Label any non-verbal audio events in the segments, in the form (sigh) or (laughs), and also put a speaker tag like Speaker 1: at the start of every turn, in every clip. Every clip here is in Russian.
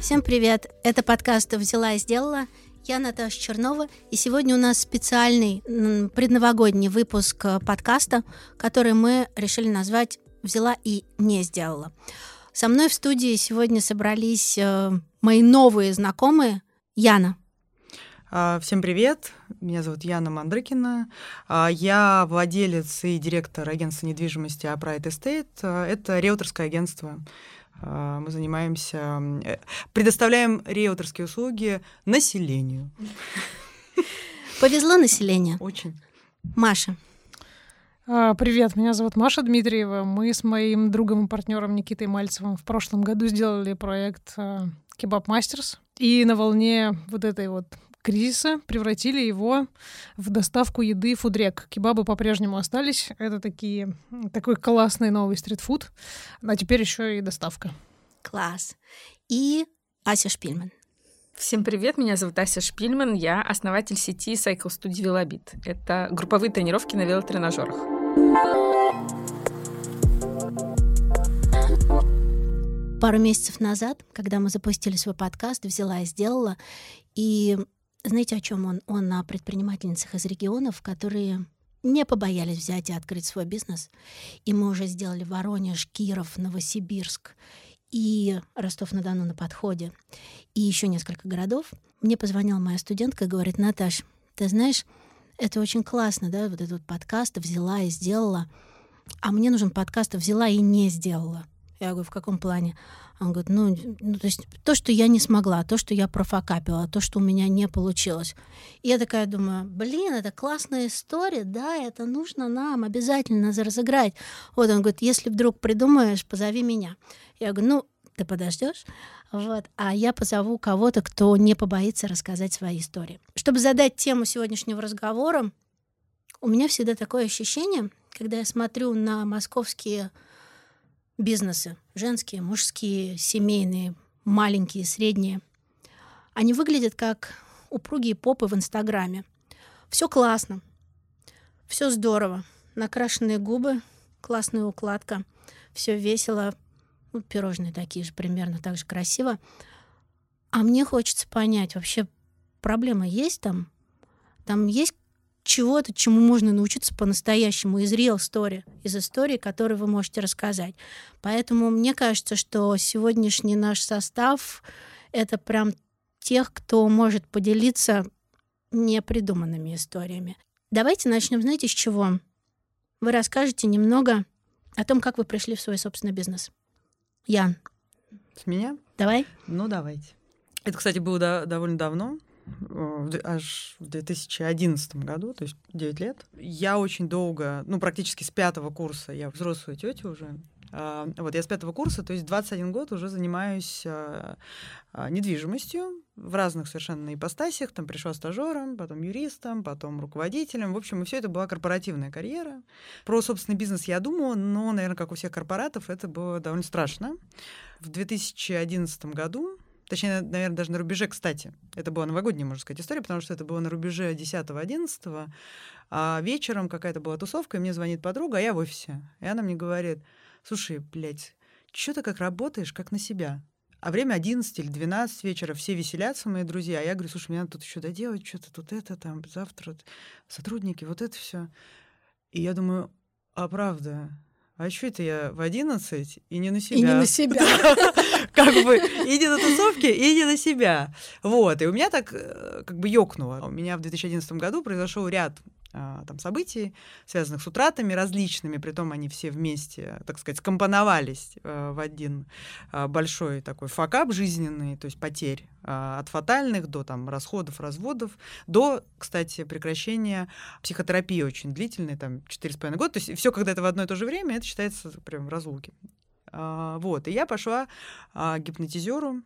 Speaker 1: Всем привет! Это подкаст «Взяла и сделала». Я Наташа Чернова, и сегодня у нас специальный предновогодний выпуск э, подкаста, который мы решили назвать «Взяла и не сделала». Со мной в студии сегодня собрались э, мои новые знакомые. Яна.
Speaker 2: А, всем привет, меня зовут Яна Мандрыкина. А, я владелец и директор агентства недвижимости Upright Estate. А, это риэлторское агентство. Мы занимаемся, э, предоставляем риэлторские услуги населению.
Speaker 1: Повезло населению?
Speaker 2: Очень.
Speaker 1: Маша.
Speaker 3: Привет, меня зовут Маша Дмитриева. Мы с моим другом и партнером Никитой Мальцевым в прошлом году сделали проект Кебаб Мастерс. И на волне вот этой вот кризиса превратили его в доставку еды фудрек. Кебабы по-прежнему остались. Это такие, такой классный новый стритфуд. А теперь еще и доставка.
Speaker 1: Класс. И Ася Шпильман.
Speaker 4: Всем привет, меня зовут Ася Шпильман, я основатель сети Cycle Studio Velobit. Это групповые тренировки на велотренажерах.
Speaker 1: Пару месяцев назад, когда мы запустили свой подкаст, взяла и сделала, и знаете, о чем он? Он о предпринимательницах из регионов, которые не побоялись взять и открыть свой бизнес. И мы уже сделали Воронеж, Киров, Новосибирск и Ростов-на-Дону на подходе, и еще несколько городов. Мне позвонила моя студентка и говорит, Наташ, ты знаешь, это очень классно, да, вот этот подкаст взяла и сделала, а мне нужен подкаст взяла и не сделала. Я говорю, в каком плане? Он говорит, ну, ну, то есть то, что я не смогла, то, что я профокапила, то, что у меня не получилось. И я такая думаю, блин, это классная история, да, это нужно нам обязательно разыграть. Вот он говорит, если вдруг придумаешь, позови меня. Я говорю, ну, ты подождешь, вот, а я позову кого-то, кто не побоится рассказать свои истории. Чтобы задать тему сегодняшнего разговора, у меня всегда такое ощущение, когда я смотрю на московские бизнесы, женские, мужские, семейные, маленькие, средние, они выглядят как упругие попы в Инстаграме. Все классно, все здорово, накрашенные губы, классная укладка, все весело, ну, пирожные такие же примерно так же красиво. А мне хочется понять, вообще проблема есть там? Там есть чего-то, чему можно научиться по-настоящему из real story, из истории, которую вы можете рассказать. Поэтому мне кажется, что сегодняшний наш состав — это прям тех, кто может поделиться непридуманными историями. Давайте начнем, знаете, с чего? Вы расскажете немного о том, как вы пришли в свой собственный бизнес. Ян.
Speaker 2: С меня?
Speaker 1: Давай.
Speaker 2: Ну, давайте. Это, кстати, было до, довольно давно аж в 2011 году, то есть 9 лет. Я очень долго, ну, практически с пятого курса, я взрослая тетя уже, а, вот я с пятого курса, то есть 21 год уже занимаюсь а, а, недвижимостью в разных совершенно ипостасях. Там пришла стажером, потом юристом, потом руководителем. В общем, и все это была корпоративная карьера. Про собственный бизнес я думала, но, наверное, как у всех корпоратов, это было довольно страшно. В 2011 году Точнее, наверное, даже на рубеже, кстати. Это была новогодняя, можно сказать, история, потому что это было на рубеже 10-11. А вечером какая-то была тусовка, и мне звонит подруга, а я в офисе. И она мне говорит, слушай, блядь, что ты как работаешь, как на себя? А время 11 или 12 вечера, все веселятся, мои друзья. А я говорю, слушай, мне надо тут еще доделать, что-то тут это, там, завтра сотрудники, вот это все. И я думаю, а правда, а что это я в 11 и не на себя?
Speaker 1: И не на себя. (laughs)
Speaker 2: Как бы и не на тусовке, и не на себя. Вот. И у меня так э, как бы ёкнуло. У меня в 2011 году произошел ряд а, там событий, связанных с утратами различными, при том они все вместе, так сказать, скомпоновались а, в один а, большой такой факап жизненный, то есть потерь от фатальных до там расходов, разводов, до, кстати, прекращения психотерапии очень длительной, там 4,5 года, то есть все когда это в одно и то же время, это считается прям разлуки. Вот, и я пошла к гипнотизеру,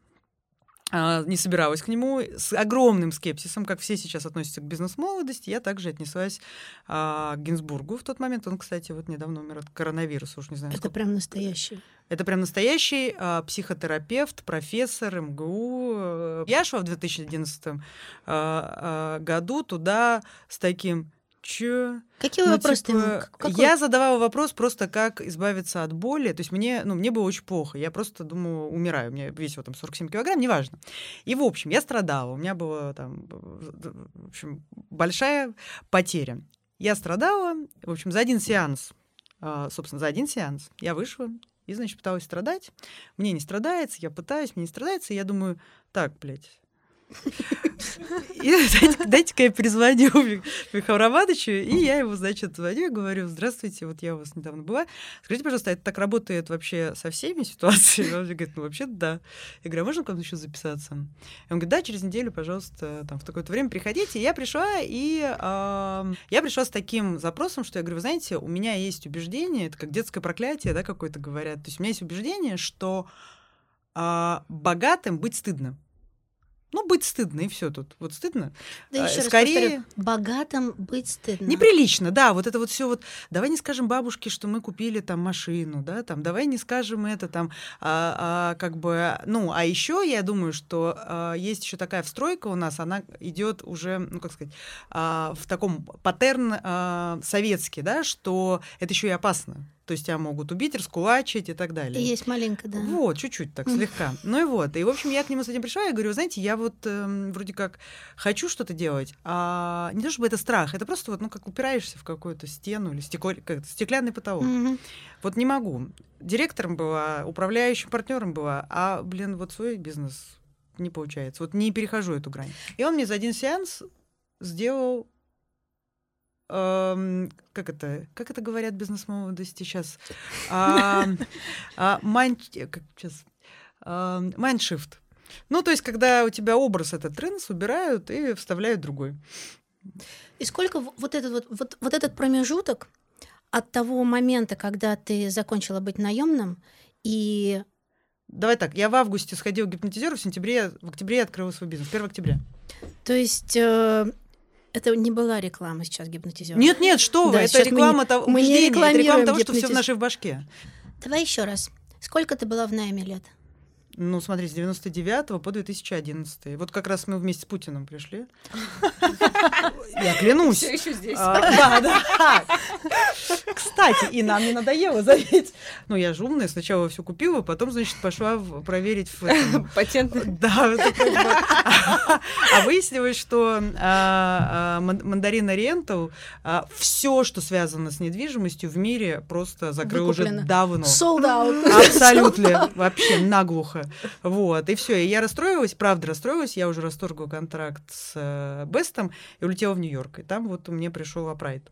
Speaker 2: а, не собиралась к нему с огромным скепсисом, как все сейчас относятся к бизнес-молодости. Я также отнеслась а, к Гинзбургу в тот момент. Он, кстати, вот недавно умер от коронавируса, уж не знаю.
Speaker 1: Это сколько. прям настоящий.
Speaker 2: Это прям настоящий а, психотерапевт, профессор МГУ. Я шла в 2011 а, а, году туда с таким Чё?
Speaker 1: Какие
Speaker 2: Ну,
Speaker 1: вопросы
Speaker 2: типа,
Speaker 1: какой-
Speaker 2: Я задавала вопрос просто, как избавиться от боли. То есть мне, ну, мне было очень плохо. Я просто думаю, умираю. Мне весило там 47 килограмм, неважно. И, в общем, я страдала. У меня была там, в общем, большая потеря. Я страдала. В общем, за один сеанс, а, собственно, за один сеанс я вышла и, значит, пыталась страдать. Мне не страдается, я пытаюсь, мне не страдается. И я думаю, так, блядь, дайте-ка я перезвоню Мих- Михаилу Романовичу, и я его, значит, звоню и говорю, здравствуйте, вот я у вас недавно была. Скажите, пожалуйста, это так работает вообще со всеми ситуациями? Он мне говорит, ну, вообще да. Я говорю, а можно к вам еще записаться? Он говорит, да, через неделю, пожалуйста, там в такое-то время приходите. И я пришла, и я пришла с таким запросом, что я говорю, вы знаете, у меня есть убеждение, это как детское проклятие, да, какое-то говорят. То есть у меня есть убеждение, что а, богатым быть стыдно. Ну, быть стыдно, и все тут. Вот стыдно.
Speaker 1: Да
Speaker 2: а,
Speaker 1: еще раз
Speaker 2: скорее-
Speaker 1: повторю, богатым быть стыдно.
Speaker 2: Неприлично, да, вот это вот все вот. Давай не скажем бабушке, что мы купили там машину, да, там. Давай не скажем это там, а, а, как бы, ну, а еще я думаю, что а, есть еще такая встройка у нас, она идет уже, ну как сказать, а, в таком паттерн а, советский, да, что это еще и опасно. То есть тебя могут убить, раскулачить и так далее.
Speaker 1: Есть маленько, да.
Speaker 2: Вот, чуть-чуть так, слегка. (laughs) Ну и вот. И, в общем, я к нему с этим пришла, и говорю, знаете, я вот эм, вроде как хочу что-то делать, а не то чтобы это страх, это просто вот, ну, как упираешься в какую-то стену или стекло- как стеклянный потолок.
Speaker 1: Мгм.
Speaker 2: Вот не могу. Директором была, управляющим партнером была, а, блин, вот свой бизнес не получается. Вот не перехожу эту грань. И он мне за один сеанс сделал эм, как это, как это говорят бизнес-молодости сейчас? Сейчас. Майндшифт. Ну, то есть, когда у тебя образ этот тренс убирают и вставляют другой.
Speaker 1: И сколько вот этот вот, вот, вот этот промежуток от того момента, когда ты закончила быть наемным, и
Speaker 2: Давай так, я в августе сходила к гипнотизеру, в сентябре, в октябре я открыла свой бизнес, 1 октября.
Speaker 1: то есть э, это не была реклама сейчас гипнотизера.
Speaker 2: Нет, нет, что вы,
Speaker 1: Да,
Speaker 2: это
Speaker 1: сейчас мы
Speaker 2: реклама того,
Speaker 1: мы не
Speaker 2: убеждения, это реклама
Speaker 1: рекламируем
Speaker 2: того, что все в нашей башке.
Speaker 1: Давай еще раз. Сколько ты была в найме лет?
Speaker 2: Ну, смотри, с 99 по 2011. Вот как раз мы вместе с Путиным пришли. (laughs) Я клянусь.
Speaker 4: Все еще здесь.
Speaker 2: А, Да, да. Кстати, и нам не надоело, заметь. Ну, я же умная, сначала все купила, потом, значит, пошла проверить в. (laughs)
Speaker 4: Патент.
Speaker 2: Да, (laughs) А выяснилось, что а, а, ман- мандарина Рентал все, что связано с недвижимостью в мире, просто закрыл уже давно.
Speaker 1: Sold out.
Speaker 2: Абсолютно, вообще наглухо. Вот, и все. И я расстроилась, правда расстроилась. Я уже расторгла контракт с э, Бестом и улетела в Нью-Йорк. И там вот мне пришел апрайт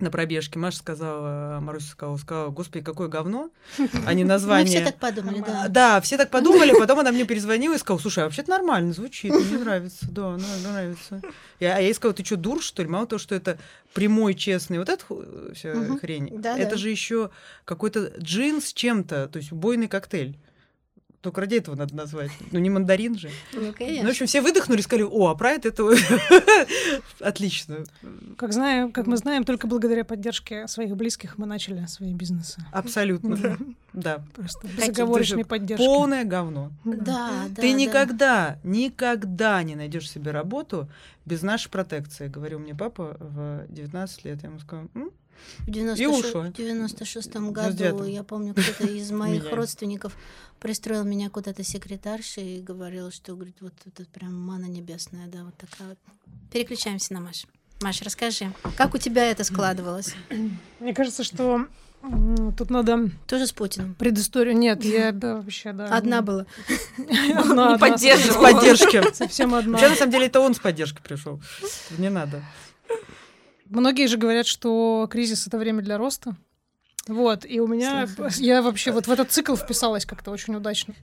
Speaker 2: на пробежке. Маша сказала, Маруся сказала, сказала, господи, какое говно, а не (laughs)
Speaker 1: Мы
Speaker 2: название.
Speaker 1: все так подумали, да.
Speaker 2: Да, все так подумали, потом она мне перезвонила и сказала, слушай, а вообще-то нормально звучит, мне нравится, да, на- нравится. Я, а я ей сказала, ты что, дур, что ли? Мало того, что это прямой, честный, вот эта вся
Speaker 1: Мгм.
Speaker 2: хрень,
Speaker 1: Да-да.
Speaker 2: это же еще какой-то джин с чем-то, то есть убойный коктейль. Только ради этого надо назвать. Ну, не мандарин же.
Speaker 1: Ну,
Speaker 2: Ну, в
Speaker 1: конечно.
Speaker 2: общем, все выдохнули и сказали, о, а прайд это (laughs) отлично.
Speaker 3: Как, знаем, как мы знаем, только благодаря поддержке своих близких мы начали свои бизнесы.
Speaker 2: Абсолютно. Да.
Speaker 3: Просто
Speaker 1: Какие-
Speaker 3: безоговорочной поддержки.
Speaker 2: Полное говно.
Speaker 1: Да, да.
Speaker 2: Ты
Speaker 1: да.
Speaker 2: никогда, никогда не найдешь себе работу без нашей протекции, говорил мне папа в 19 лет. Я ему сказала, «М?
Speaker 1: В
Speaker 2: И
Speaker 1: 96
Speaker 2: ушла.
Speaker 1: в 96-м
Speaker 2: В
Speaker 1: году,
Speaker 2: 99-м.
Speaker 1: я помню, кто-то из (laughs) моих родственников пристроил меня куда-то секретаршей и говорил, что, говорит, вот это прям мана небесная, да, вот такая вот. Переключаемся на Маш. Маш, расскажи, как у тебя это складывалось? (clears throat)
Speaker 3: Мне кажется, что тут надо
Speaker 1: Тоже с Путиным?
Speaker 3: предысторию. Нет, я (laughs) да, вообще, да.
Speaker 1: Одна была. (laughs)
Speaker 3: Одна,
Speaker 4: Не
Speaker 3: одна,
Speaker 2: С поддержки.
Speaker 3: Совсем одна.
Speaker 2: Вообще, на самом деле, это он с поддержкой пришел. Не надо.
Speaker 3: Многие же говорят, что кризис — это время для роста. Вот, и у меня... Я вообще вот в этот цикл вписалась как-то очень удачно.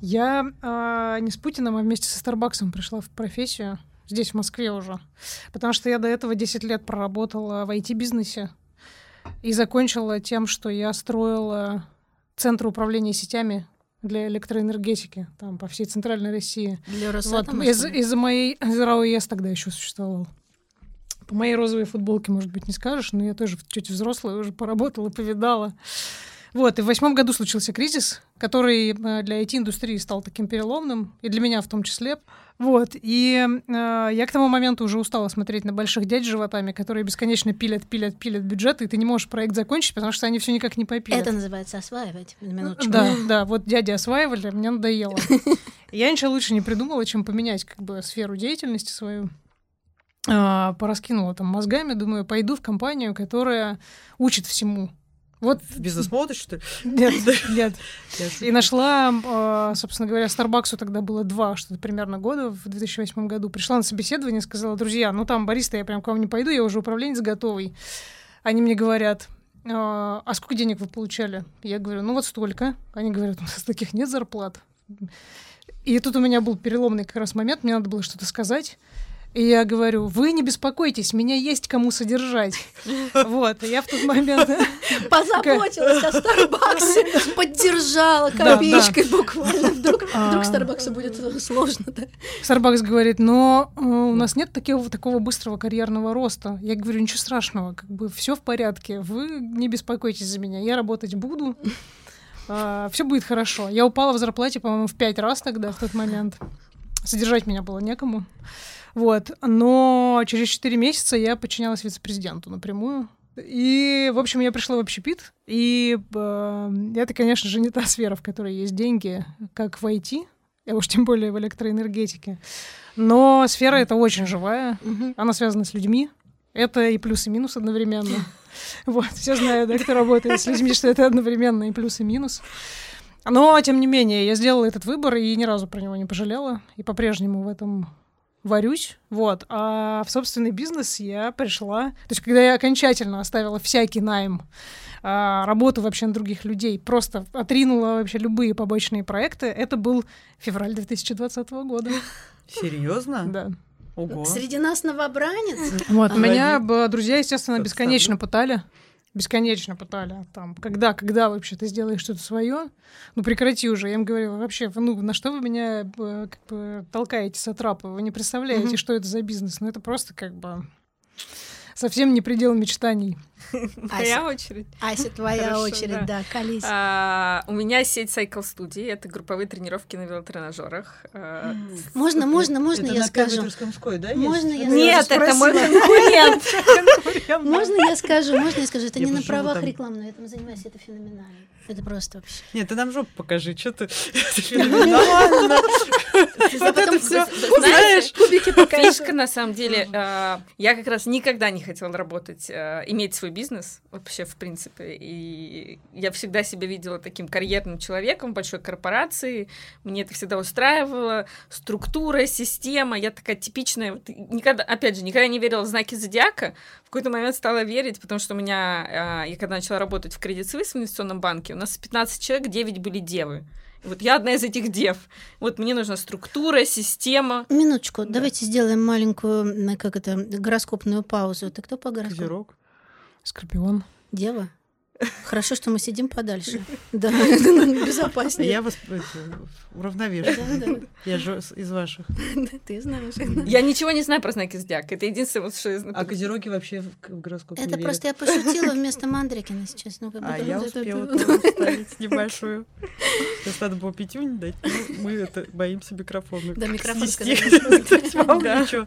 Speaker 3: Я а, не с Путиным, а вместе со Старбаксом пришла в профессию. Здесь, в Москве уже. Потому что я до этого 10 лет проработала в IT-бизнесе и закончила тем, что я строила центр управления сетями для электроэнергетики там по всей центральной России.
Speaker 1: Для
Speaker 3: Вот,
Speaker 1: Росатома,
Speaker 3: из-
Speaker 1: что ли?
Speaker 3: из-за моей... из РАОЕС тогда еще существовал. По моей розовой футболке, может быть, не скажешь, но я тоже чуть взрослая, уже поработала, повидала. Вот, и в восьмом году случился кризис, который э, для IT-индустрии стал таким переломным, и для меня в том числе. Вот, и э, я к тому моменту уже устала смотреть на больших дядь с животами, которые бесконечно пилят, пилят, пилят бюджеты, и ты не можешь проект закончить, потому что они все никак не попилят.
Speaker 1: Это называется осваивать, на минуточку.
Speaker 3: Да, да, вот дяди осваивали, мне надоело. (laughs) Я ничего лучше не придумала, чем поменять как бы сферу деятельности свою. А, пораскинула там мозгами, думаю, пойду в компанию, которая учит всему. Вот
Speaker 2: В бизнес-моде, что ли?
Speaker 3: нет, (laughs) нет. И нашла, а, собственно говоря, Старбаксу тогда было два, что-то примерно года, в 2008 году. Пришла на собеседование, сказала, друзья, ну там бариста, я прям к вам не пойду, я уже управленец готовый. Они мне говорят, а а сколько денег вы получали? Я говорю, ну вот столько. Они говорят, у нас таких нет зарплат. И тут у меня был переломный как раз момент, мне надо было что-то сказать. И я говорю, вы не беспокойтесь, меня есть кому содержать. (laughs) Вот, и я в тот момент...
Speaker 1: Позаботилась о Старбаксе, (laughs) поддержала копеечкой буквально. Вдруг,
Speaker 3: А.
Speaker 1: Старбаксу будет сложно, да?
Speaker 3: Starbucks говорит, но э, у нас нет такого, такого быстрого карьерного роста. Я говорю, ничего страшного, как бы все в порядке, вы не беспокойтесь за меня, я работать буду, все будет хорошо. Я упала в зарплате, по-моему, в пять раз тогда, в тот момент. Содержать меня было некому. Вот. Но через 4 месяца я подчинялась вице-президенту напрямую. И, в общем, я пришла в общепит, и э, это, конечно же, не та сфера, в которой есть деньги, как в IT, а уж тем более в электроэнергетике. Но сфера эта очень живая, она связана с людьми. Это и плюс, и минус одновременно. (laughs) Вот, все знают, да, кто работает с людьми, что это одновременно и плюс, и минус. Но, тем не менее, я сделала этот выбор и ни разу про него не пожалела. И по-прежнему в этом варюсь. Вот. А в собственный бизнес я пришла... То есть, когда я окончательно оставила всякий найм, а, работу вообще на других людей, просто отринула вообще любые побочные проекты, это был февраль 2020 года.
Speaker 2: Серьезно?
Speaker 3: Да.
Speaker 2: Ого.
Speaker 1: Среди нас новобранец.
Speaker 3: Вот, меня друзья, естественно, бесконечно пытали. Бесконечно пытали. Там, когда, когда вообще ты сделаешь что-то свое? Ну, прекрати уже. Я им говорила, вообще, ну, на что вы меня б, как бы, толкаете с отрапа? Вы не представляете,
Speaker 1: Мгм.
Speaker 3: что это за бизнес. Ну, это просто как бы совсем не предел мечтаний.
Speaker 4: Моя очередь.
Speaker 1: Ася, твоя очередь, да, колись.
Speaker 4: А, у меня сеть Cycle Studio. Это групповые тренировки на велотренажерах. А,
Speaker 1: Можно, можно, можно я скажу? Можно я
Speaker 4: Нет,
Speaker 1: скажу?
Speaker 4: это мой конкурент. (laughs)
Speaker 1: Можно я скажу? Можно я скажу? Это не на правах
Speaker 2: там.
Speaker 1: рекламы, но я этим занимаюсь, это феноменально. Это просто вообще.
Speaker 2: Нет, ты нам жопу покажи, что ты... (laughs) Феноменально. Вот это все, знаешь,
Speaker 1: Кубики
Speaker 4: Фишка, на самом деле, э, я как раз никогда не хотела работать, иметь свой бизнес, вообще, в принципе. И я всегда себя видела таким карьерным человеком в большой корпорации. Мне это всегда устраивало. Структура, система. Я такая типичная. вот Никогда, опять же, никогда не верила в знаки зодиака. В какой-то момент стала верить, потому что у меня, э, я когда начала работать в Credit Suisse в инвестиционном банке, у нас 15 человек, 9 были девы. И вот я одна из этих дев. Вот мне нужна структура, система.
Speaker 1: Минуточку, давайте сделаем маленькую, как это, гороскопную паузу. Ты кто по гороскопу?
Speaker 2: Козерог.
Speaker 3: Скорпион.
Speaker 1: Дева? Хорошо, что мы сидим подальше. (laughs) Да, это нам безопаснее.
Speaker 2: Я вас это, уравновешиваю.
Speaker 1: Да, да,
Speaker 2: Я же из ваших. (laughs)
Speaker 1: да, ты знаешь.
Speaker 4: Я ничего не знаю про знаки зодиака. Это единственное, вот, что я знаю.
Speaker 2: А козероги вообще в гороскоп
Speaker 1: Это просто я пошутила вместо Мандрикина сейчас. Ну,
Speaker 2: А я успела вставить (laughs) небольшую. Сейчас надо было пятюнь дать, но мы это боимся микрофона.
Speaker 1: Да, микрофон сказали.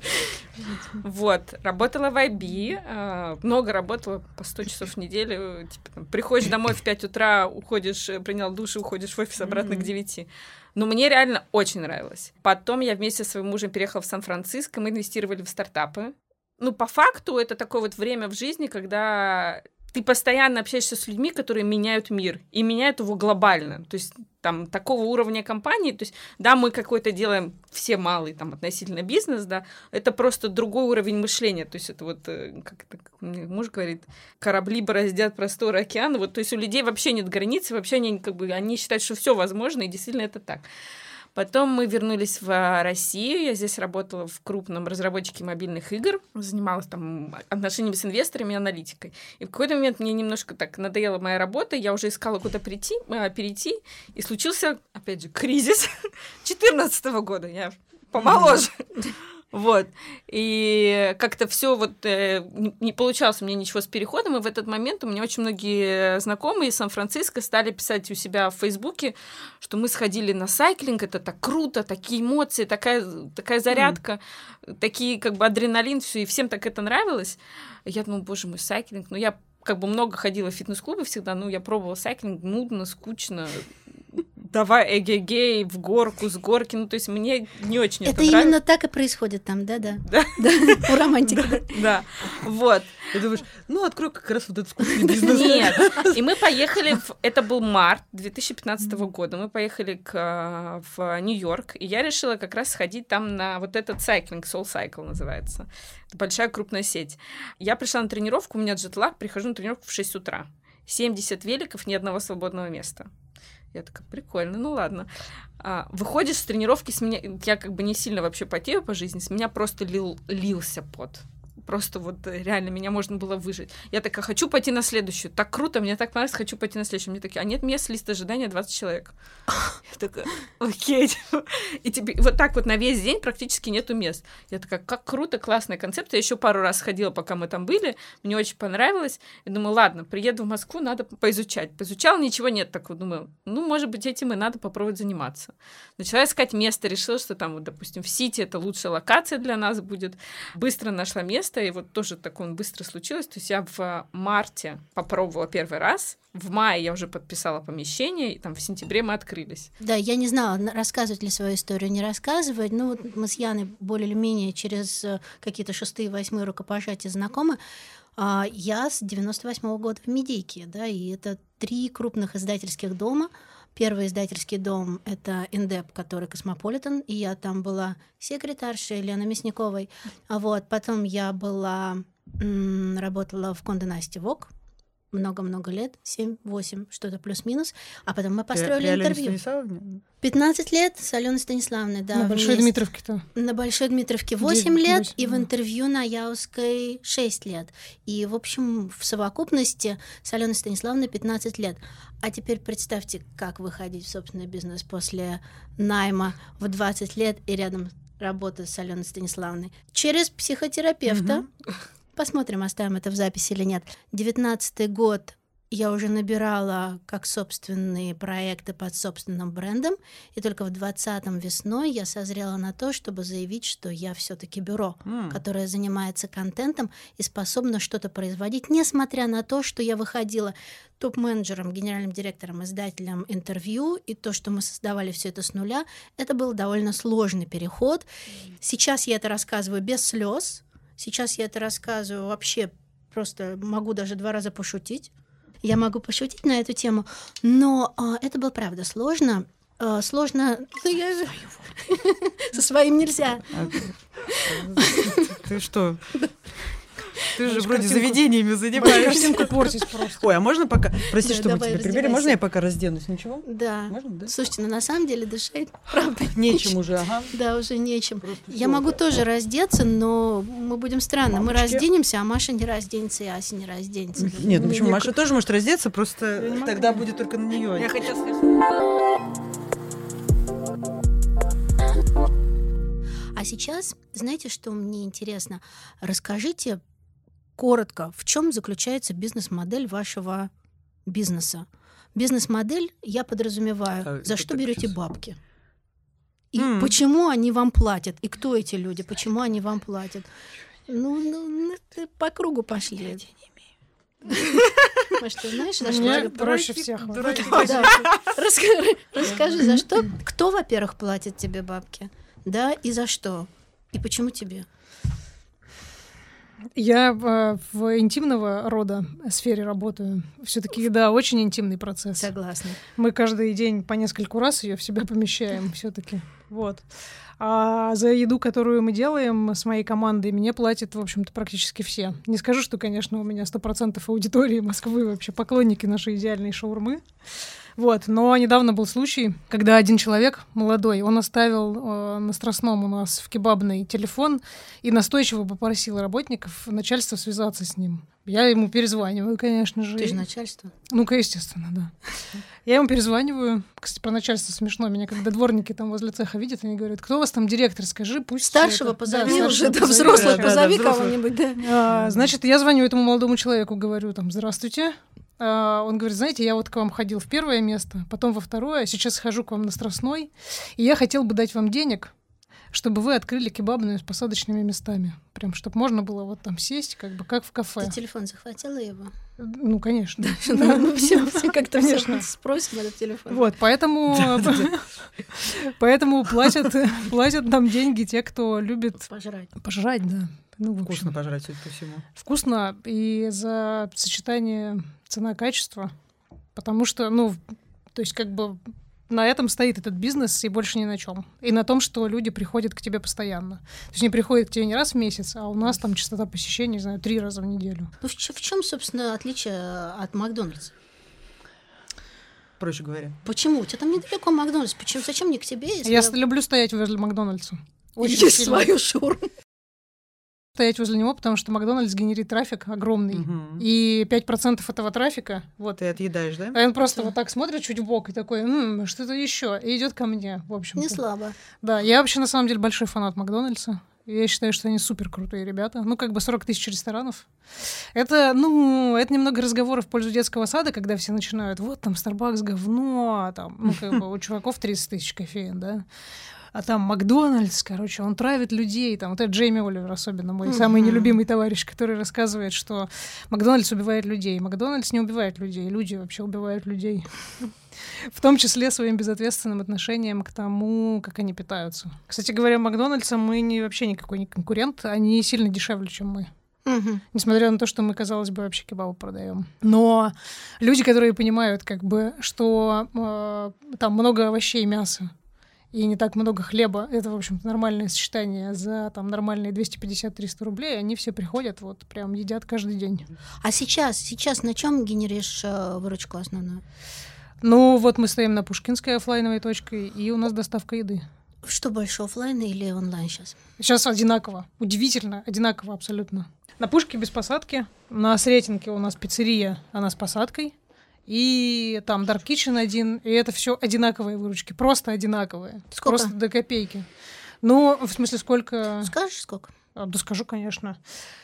Speaker 4: Вот, работала в IB, э, много работала, по 100 часов в неделю. э, Типа, приходишь домой в 5 утра, уходишь, э, принял душ и уходишь в офис обратно к
Speaker 2: Мгм.
Speaker 4: 9. Но мне реально очень нравилось. Потом я вместе со своим мужем переехала в Сан-Франциско, мы инвестировали в стартапы. Ну, по факту, это такое вот время в жизни, когда ты постоянно общаешься с людьми, которые меняют мир, и меняют его глобально. То есть там такого уровня компании, то есть да, мы какой-то делаем все малый там относительно бизнес, да, это просто другой уровень мышления, то есть это вот, э, как это, как муж говорит, корабли бороздят просторы океана, вот, то есть у людей вообще нет границ, вообще они как бы, они считают, что все возможно, и действительно это так. Потом мы вернулись в а, Россию. Я здесь работала в крупном разработчике мобильных игр. Занималась там отношениями с инвесторами и аналитикой. И в какой-то момент мне немножко так надоела моя работа. Я уже искала куда прийти, а, перейти. И случился, опять же, кризис (laughs) 2014 года. Я помоложе. Вот. И как-то все вот э, не получалось у меня ничего с переходом, и в этот момент у меня очень многие знакомые из Сан-Франциско стали писать у себя в Фейсбуке, что мы сходили на сайклинг, это так круто, такие эмоции, такая, такая зарядка, mm. такие как бы адреналин, все, и всем так это нравилось. Я думала, боже мой, сайклинг, ну я как бы много ходила в фитнес-клубы всегда, ну, я пробовала сайклинг, нудно, скучно, давай эгегей в горку, с горки. Ну, то есть мне не очень
Speaker 1: это, это именно нравится. так и происходит там, да-да. Да? У романтики.
Speaker 4: Да, вот.
Speaker 2: Ты думаешь, ну, открой как раз вот этот скучный (laughs) бизнес.
Speaker 4: Нет. И мы поехали, это был март 2015 года, мы поехали к, в Нью-Йорк, и я решила как раз сходить там на вот этот сайклинг, Soul Cycle называется. Это большая крупная сеть. Я пришла на тренировку, у меня джетлаг, прихожу на тренировку в 6 утра. 70 великов, ни одного свободного места. Я такая, прикольно, ну ладно. А, выходишь с тренировки, с меня, я как бы не сильно вообще потею по жизни, с меня просто лил, лился пот просто вот э, реально меня можно было выжить. Я такая, хочу пойти на следующую. Так круто, мне так понравилось, хочу пойти на следующую. Мне такие, а нет мест, лист ожидания 20 человек. Я такая, окей. (laughs) И тебе вот так вот на весь день практически нету мест. Я такая, как круто, классная концепция. Я еще пару раз ходила, пока мы там были. Мне очень понравилось. И думаю, ладно, приеду в Москву, надо поизучать. Поизучала, ничего нет. Так вот думаю, ну, может быть, этим и надо попробовать заниматься. Начала искать место, решила, что там, вот, допустим, в Сити это лучшая локация для нас будет. Быстро нашла место, место, и вот тоже так он быстро случилось. То есть я в марте попробовала первый раз, в мае я уже подписала помещение, и там в сентябре мы открылись.
Speaker 1: Да, я не знала, рассказывать ли свою историю, не рассказывать. Ну, вот мы с Яной более или менее через э, какие-то шестые, восьмые рукопожатия знакомы. А, я с 98 -го года в Медийке, да, и это три крупных издательских дома — Первый издательский дом — это Independent, который Космополитен, и я там была секретаршей Лены Мясниковой. А вот потом я была работала в Конде Насте Вок, много-много лет, 7-8, что-то плюс-минус. А потом мы построили При, при интервью. Станиславовне? 15 лет с Аленой Станиславной, да.
Speaker 3: На Большой Дмитровке-то?
Speaker 1: На Большой Дмитровке 8 9, лет, 8, и да. в интервью на Яузской 6 лет. И, в общем, в совокупности с Аленой Станиславной 15 лет. А теперь представьте, как выходить в собственный бизнес после найма в 20 лет и рядом работы с Аленой Станиславной. Через психотерапевта. Угу. Посмотрим, оставим это в записи или нет. Девятнадцатый год я уже набирала как собственные проекты под собственным брендом, и только в двадцатом весной я созрела на то, чтобы заявить, что я все-таки бюро, mm. которое занимается контентом и способно что-то производить, несмотря на то, что я выходила топ-менеджером, генеральным директором, издателем интервью, и то, что мы создавали все это с нуля, это был довольно сложный переход. Сейчас я это рассказываю без слез, Сейчас я это рассказываю вообще просто могу даже два раза пошутить. Я могу пошутить на эту тему, но а, это было правда сложно. А, сложно. (laughs) Со своим нельзя. А
Speaker 2: ты что? Ты же вроде заведениями занимаешься.
Speaker 3: картинку портить просто.
Speaker 2: Ой, а можно пока... Прости, что мы тебя прибили. Можно я пока разденусь? Ничего?
Speaker 1: Да. Можно, да? Слушайте, ну на самом деле дышать, (laughs) правда,
Speaker 2: нечем уже, ага.
Speaker 1: Да, уже нечем. Я могу тоже раздеться, но мы будем странно. Мы разденемся, а Маша не разденется, и Ася не разденется.
Speaker 2: Нет, ну почему? Маша тоже может раздеться, просто тогда будет только на нее.
Speaker 4: Я хотела сказать.
Speaker 1: А сейчас, знаете, что мне интересно? Расскажите коротко, в чем заключается бизнес-модель вашего бизнеса? Бизнес-модель, я подразумеваю, а, за что берете бабки? И mm. почему они вам платят? И кто эти люди? Почему они вам платят? Ну, ну, ну ты по кругу пошли. Я не имею. (laughs) Может, ты знаешь, за что?
Speaker 3: проще всех.
Speaker 1: Расскажи, за (laughs) что? Кто, во-первых, платит тебе бабки? Да, и за что? И почему тебе?
Speaker 3: Я в, в интимного рода сфере работаю. Все-таки, да, очень интимный процесс.
Speaker 1: Согласна.
Speaker 3: Мы каждый день по нескольку раз ее в себя помещаем все-таки. Вот. А за еду, которую мы делаем с моей командой, мне платят, в общем-то, практически все. Не скажу, что, конечно, у меня сто процентов аудитории Москвы вообще поклонники нашей идеальной шаурмы. Вот, но недавно был случай, когда один человек, молодой, он оставил э, на Страстном у нас в кебабный телефон и настойчиво попросил работников начальства связаться с ним. Я ему перезваниваю, конечно же.
Speaker 1: Ты же начальство.
Speaker 3: Ну-ка, естественно, да. Я ему перезваниваю. Кстати, про начальство смешно. Меня когда дворники там возле цеха видят, они говорят, кто у вас там директор, скажи, пусть...
Speaker 1: Старшего
Speaker 3: это-
Speaker 1: позови
Speaker 3: да,
Speaker 1: уже, да,
Speaker 3: позови.
Speaker 1: взрослых
Speaker 2: да, да,
Speaker 1: позови кого-нибудь, да.
Speaker 3: А, Значит, я звоню этому молодому человеку, говорю там, здравствуйте. А, Он говорит, знаете, я вот к вам ходил в первое место, потом во второе, сейчас хожу к вам на Страстной, и я хотел бы дать вам денег, чтобы вы открыли кебабную с посадочными местами. Прям, чтобы можно было вот там сесть, как бы как в кафе.
Speaker 1: Ты телефон захватила его?
Speaker 3: Ну, конечно.
Speaker 1: Ну, все, все как-то все
Speaker 3: Конечно.
Speaker 1: спросим этот телефон.
Speaker 3: Вот, поэтому, (laughs) поэтому платят, платят нам деньги те, кто любит
Speaker 1: Пожрать.
Speaker 3: пожрать, да. Ну, в общем,
Speaker 2: Вкусно пожрать, судя по всему.
Speaker 3: вкусно и за сочетание цена-качество, потому что, ну, то есть как бы на этом стоит этот бизнес и больше ни на чем. И на том, что люди приходят к тебе постоянно. То есть не приходят к тебе не раз в месяц, а у нас там частота посещения, не знаю, три раза в неделю.
Speaker 1: Ну, в, чем, собственно, отличие от Макдональдса?
Speaker 2: Проще говоря.
Speaker 1: Почему? У тебя там недалеко Макдональдс. Почему? Зачем мне к тебе, если
Speaker 3: Я люблю стоять возле Макдональдса. Очень
Speaker 1: есть
Speaker 3: сильно
Speaker 1: свою шаурму?
Speaker 3: Стоять возле него, потому что Макдональдс генерит трафик огромный.
Speaker 2: Мгм.
Speaker 3: И 5% этого трафика, вот,
Speaker 2: Ты отъедаешь, да?
Speaker 3: а он просто вот так смотрит чуть в бок и такой, «М, что-то еще, и идет ко мне, в общем.
Speaker 1: Не слабо.
Speaker 3: Да, я вообще на самом деле большой фанат Макдональдса. Я считаю, что они супер крутые ребята. Ну, как бы 40 тысяч ресторанов. Это, ну, это немного разговоров в пользу детского сада, когда все начинают, вот там Starbucks говно, а там, ну, как бы у (laughs) чуваков 30 тысяч кофеин, да. А там Макдональдс, короче, он травит людей. Там вот это Джейми Оливер особенно, мой самый
Speaker 1: Мгм.
Speaker 3: нелюбимый товарищ, который рассказывает, что Макдональдс убивает людей. Макдональдс не убивает людей, люди вообще убивают людей. В том числе своим безответственным отношением к тому, как они питаются. Кстати говоря, Макдональдсом мы не, вообще никакой не конкурент, они сильно дешевле, чем мы.
Speaker 1: Мгм.
Speaker 3: Несмотря на то, что мы, казалось бы, вообще кебабы продаем. Но люди, которые понимают, как бы, что э, там много овощей и мяса, и не так много хлеба, это, в общем-то, нормальное сочетание за там нормальные 250-300 рублей, они все приходят, вот прям едят каждый день.
Speaker 1: А сейчас, сейчас на чем генеришь э, выручку основную?
Speaker 3: Ну, вот мы стоим на Пушкинской оффлайновой точке, и у нас доставка еды.
Speaker 1: Что больше, оффлайн или онлайн сейчас?
Speaker 3: Сейчас одинаково. Удивительно, одинаково абсолютно. На Пушке без посадки. На Сретенке у нас пиццерия, она с посадкой. И там Dark Kitchen один. И это все одинаковые выручки. Просто одинаковые.
Speaker 1: Сколько?
Speaker 3: Просто до копейки. Ну, в смысле, сколько...
Speaker 1: Скажешь, сколько?
Speaker 3: А, Да скажу, конечно.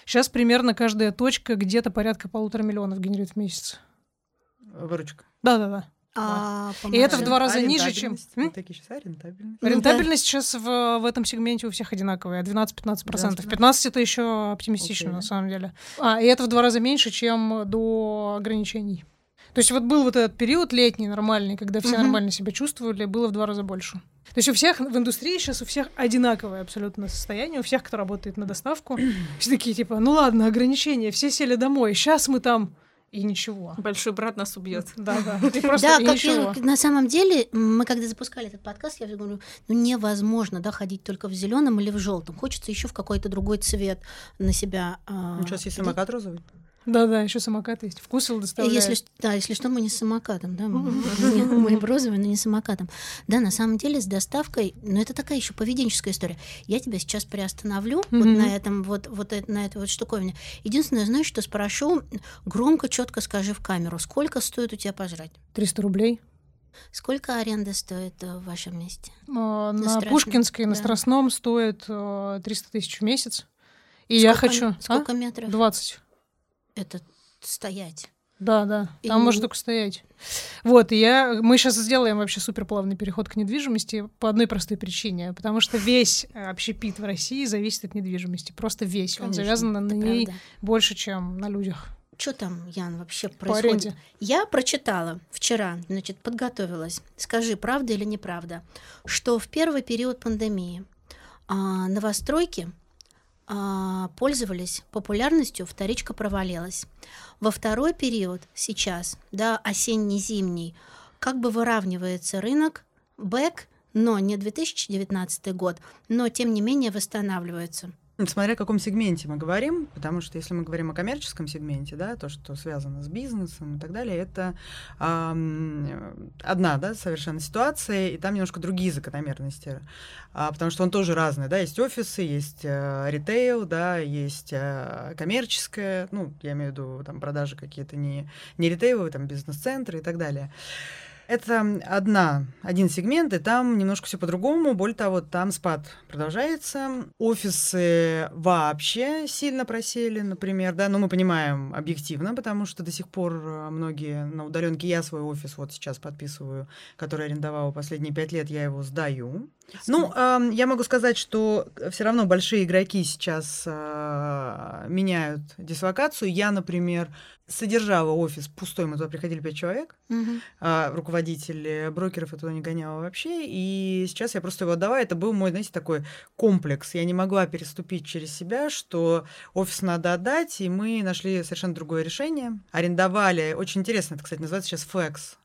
Speaker 3: Сейчас примерно каждая точка где-то порядка полутора миллионов генерит в месяц.
Speaker 2: Выручка.
Speaker 3: Да-да-да.
Speaker 1: А,
Speaker 3: И это в два раза
Speaker 2: А
Speaker 3: ниже, чем...
Speaker 2: рентабельность? Вот такие а рентабельность?
Speaker 1: Ну.
Speaker 3: Рентабельность сейчас в, в этом сегменте у всех одинаковая, 12-15%. 15 это еще оптимистично,
Speaker 2: Окей.
Speaker 3: на самом деле. А, и это в два раза меньше, чем до ограничений. То есть вот был вот этот период летний нормальный, когда все
Speaker 1: Мгм.
Speaker 3: нормально себя чувствовали, было в два раза больше. То есть у всех в индустрии сейчас у всех одинаковое абсолютно состояние, у всех, кто работает на доставку, (clears throat) все такие типа, ну ладно, ограничения, все сели домой, сейчас мы там и ничего.
Speaker 4: Большой брат нас убьет.
Speaker 3: Да, да. И просто
Speaker 1: Да,
Speaker 3: и
Speaker 1: как
Speaker 3: ничего.
Speaker 1: я, на самом деле, мы когда запускали этот подкаст, я говорю, ну невозможно, да, ходить только в зеленом или в желтом. Хочется еще в какой-то другой цвет на себя. а,
Speaker 2: Ну, сейчас есть самокат розовый.
Speaker 3: Да, да, еще самокат есть. Вкусил доставляет.
Speaker 1: Если, да, если что, мы не с самокатом, да, мы, розовый, но не самокатом. Да, на самом деле с доставкой, ну это такая еще поведенческая история. Я тебя сейчас приостановлю вот на этом вот, вот э- на этой вот штуковине. Единственное, знаешь, что спрошу, громко, четко скажи в камеру, сколько стоит у тебя пожрать?
Speaker 3: 300 рублей.
Speaker 1: Сколько аренда стоит э, в вашем месте?
Speaker 3: А, На
Speaker 1: Страстном,
Speaker 3: Пушкинской, на
Speaker 1: да.
Speaker 3: Страстном стоит э, 300 тысяч в месяц. И я
Speaker 1: Сколько-
Speaker 3: хочу... а?
Speaker 1: Сколько метров?
Speaker 3: 20.
Speaker 1: Это стоять.
Speaker 3: Да, да. Там
Speaker 1: И-
Speaker 3: можно только стоять. Вот, и я... Мы сейчас сделаем вообще супер плавный переход к недвижимости по одной простой причине. Потому что весь э, общепит в России зависит от недвижимости. Просто весь. Он
Speaker 1: Конечно,
Speaker 3: завязан на ней
Speaker 1: правда.
Speaker 3: больше, чем на людях.
Speaker 1: Что там, Ян, вообще
Speaker 3: По
Speaker 1: происходит?
Speaker 3: аренде.
Speaker 1: Я прочитала вчера, значит, подготовилась. Скажи, правда или неправда, что в первый период пандемии а, новостройки пользовались популярностью, вторичка провалилась. Во второй период, сейчас, да, осенне-зимний, как бы выравнивается рынок, бэк, но не 2019 год, но тем не менее восстанавливается.
Speaker 2: Смотря о каком сегменте мы говорим, потому что если мы говорим о коммерческом сегменте, да, то, что связано с бизнесом и так далее, это э, одна, да, совершенно ситуация, и там немножко другие закономерности, а, потому что он тоже разный, да, есть офисы, есть э, ритейл, да, есть э, коммерческое, ну, я имею в виду там продажи какие-то не, не ритейловые, там бизнес-центры и так далее. Это одна, один сегмент, и там немножко все по-другому. Более того, там спад продолжается. Офисы вообще сильно просели, например, да, но мы понимаем объективно, потому что до сих пор э, многие на удаленке я свой офис вот сейчас подписываю, который арендовала последние пять лет, я его сдаю. Ну, э, я могу сказать, что все равно большие игроки сейчас э, меняют дислокацию. Я, например, содержала офис пустой, мы туда приходили пять человек, uh-huh. э, руководитель брокеров я туда не гоняла вообще, и сейчас я просто его отдавала. Это был мой, знаете, такой комплекс. Я не могла переступить через себя, что офис надо отдать, и мы нашли совершенно другое решение. Арендовали, очень интересно, это, кстати, называется сейчас Flex а,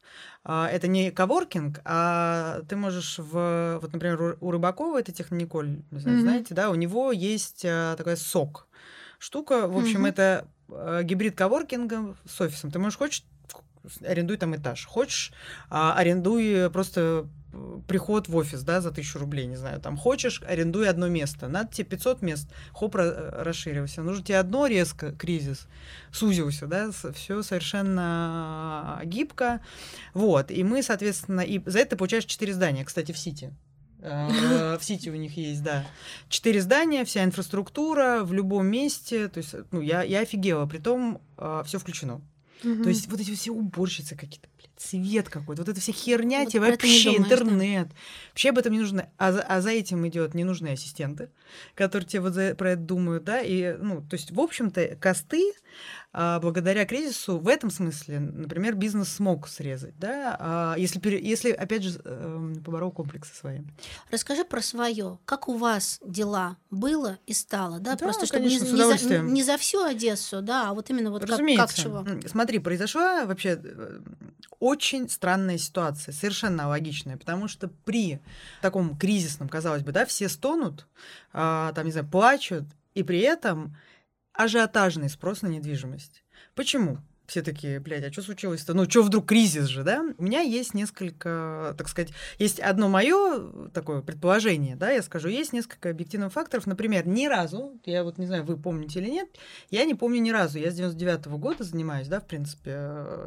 Speaker 2: это не коворкинг, а ты можешь в, вот, например, у Рыбакова, это знаю, mm-hmm. знаете, да, у него есть а, такая сок штука, в общем, mm-hmm. это а, гибрид коворкинга с офисом. Ты можешь хочешь арендуй там этаж, хочешь арендуй просто приход в офис, да, за тысячу рублей, не знаю, там хочешь, арендуй одно место, надо тебе 500 мест, хоп, расширился, нужно тебе одно резко, кризис, сузился, да, все совершенно гибко, вот, и мы, соответственно, и за это получаешь 4 здания, кстати, в Сити, э, в Сити у них есть, да. Четыре здания, вся инфраструктура в любом месте. То есть, ну, я, я офигела. Притом э, все включено. Угу. То есть вот эти все уборщицы какие-то цвет какой-то, вот эта вся херня, вот тебе вообще думаешь, интернет. Да? Вообще об этом не нужно. А за, а за этим идет ненужные ассистенты, которые тебе вот за, про это думают, да, и, ну, то есть, в общем-то, косты а, благодаря кризису в этом смысле, например, бизнес смог срезать, да, а, если, если опять же, э, поборол комплексы свои.
Speaker 1: Расскажи про свое. Как у вас дела было и стало, да?
Speaker 2: да
Speaker 1: Просто
Speaker 2: чтобы
Speaker 1: конечно, не, не, за, не за всю Одессу, да, а вот именно вот как, как чего.
Speaker 2: Смотри, произошла вообще э, очень странная ситуация, совершенно логичная, потому что при таком кризисном, казалось бы, да, все стонут, а, там, не знаю, плачут, и при этом ажиотажный спрос на недвижимость. Почему? Все такие, блядь, а что случилось-то? Ну, что вдруг кризис же, да? У меня есть несколько, так сказать, есть одно мое такое предположение, да, я скажу, есть несколько объективных факторов. Например, ни разу, я вот не знаю, вы помните или нет, я не помню ни разу, я с 99 -го года занимаюсь, да, в принципе, а,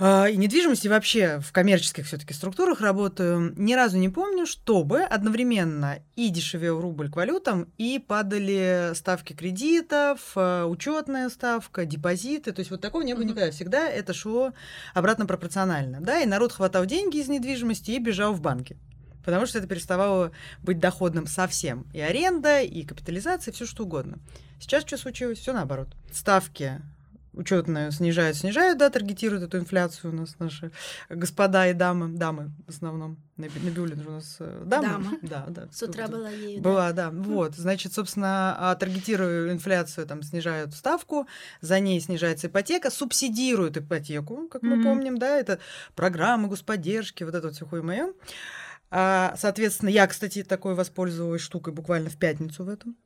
Speaker 2: и недвижимости вообще в коммерческих все-таки структурах работаю, ни разу не помню, чтобы одновременно и дешевел рубль к валютам, и падали ставки кредитов, а, учетная ставка, депозиты. То есть вот такого не было никогда. Всегда это шло обратно пропорционально. Да? И народ хватал деньги из недвижимости и бежал в банки. Потому что это переставало быть доходным совсем. И аренда, и капитализация, все что угодно. Сейчас что случилось? Все наоборот. Ставки учетная снижают, снижают, да, таргетируют эту инфляцию у нас наши господа и дамы, дамы в основном. Набиулин же у нас э, дама.
Speaker 1: Дама. (laughs)
Speaker 2: Да, да.
Speaker 1: С утра была ею.
Speaker 2: Была, да. да. Вот, значит, собственно, а, таргетируя инфляцию, там, снижают ставку, за ней снижается ипотека, субсидируют ипотеку, как mm-hmm. мы помним, да, это программы господдержки, вот это вот все хуй моё. А, соответственно, я, кстати, такой воспользовалась штукой буквально в пятницу в этом.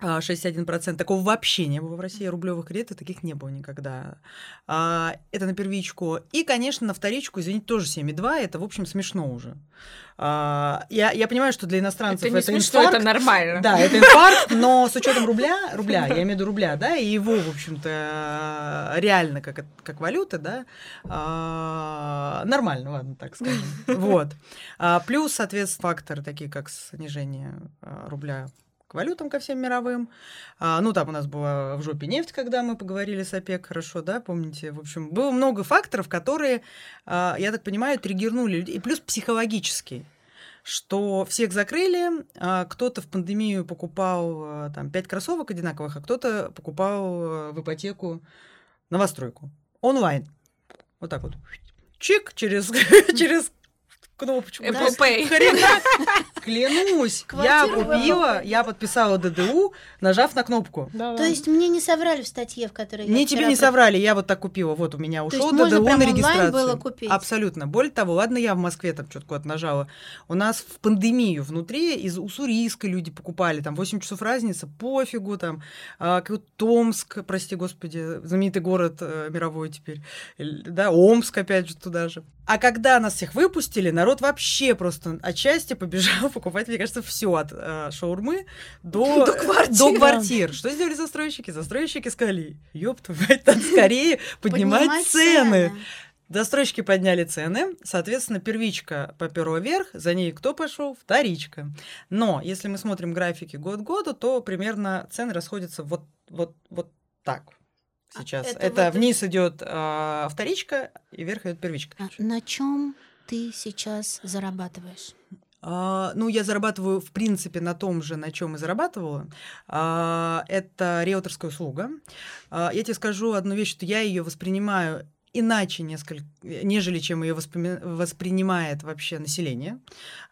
Speaker 2: 61%. Такого вообще не было в России. Рублевых кредитов таких не было никогда. А, это на первичку. И, конечно, на вторичку, извините, тоже 7,2. Это, в общем, смешно уже. А, я, я понимаю, что для иностранцев
Speaker 4: это, не
Speaker 2: это
Speaker 4: смешно,
Speaker 2: инфаркт.
Speaker 4: это нормально.
Speaker 2: Да, это инфаркт, но с учетом рубля, (laughs) рубля, я имею в виду рубля, да, и его, в общем-то, реально как, как валюта, да, а, нормально, ладно, так скажем. (laughs) Вот. Плюс, соответственно, факторы такие, как снижение рубля к валютам, ко всем мировым. А, ну, там у нас была в жопе нефть, когда мы поговорили с ОПЕК, хорошо, да, помните? В общем, было много факторов, которые, а, я так понимаю, триггернули людей. И плюс психологический что всех закрыли, а кто-то в пандемию покупал а, там пять кроссовок одинаковых, а кто-то покупал а, в ипотеку новостройку. Онлайн. Вот так вот. Чик через, (laughs) через кнопочку.
Speaker 4: Apple Pay.
Speaker 2: Хрена, клянусь, я купила, я подписала ДДУ, нажав на кнопку.
Speaker 1: То есть мне не соврали в статье, в которой я
Speaker 2: Мне тебе не соврали, я вот так купила. Вот у меня ушел ДДУ на регистрацию.
Speaker 1: было купить?
Speaker 2: Абсолютно. Более того, ладно, я в Москве там что-то куда-то нажала. У нас в пандемию внутри из Уссурийска люди покупали, там 8 часов разница, пофигу, там а, Томск, прости господи, знаменитый город э, мировой теперь, да, Омск опять же туда же. А когда нас всех выпустили, народ вообще просто отчасти побежал (laughs) покупать, мне кажется, все от э, шаурмы до, (laughs)
Speaker 1: До квартир.
Speaker 2: до квартир. Что сделали застройщики? Застройщики сказали, ёб твою мать, надо скорее (laughs) поднимать, цены. Застройщики подняли цены, соответственно, первичка поперла вверх, за ней кто пошел? Вторичка. Но если мы смотрим графики год к году, то примерно цены расходятся вот, вот, вот так сейчас.
Speaker 1: это
Speaker 2: это
Speaker 1: вот-
Speaker 2: вниз идет а, вторичка, и вверх идет первичка.
Speaker 1: А на чем ты сейчас зарабатываешь?
Speaker 2: А, ну, я зарабатываю, в принципе, на том же, на чем и зарабатывала. А, это риэлторская услуга. А, я тебе скажу одну вещь, что я ее воспринимаю иначе несколько, нежели чем ее воспринимает вообще население.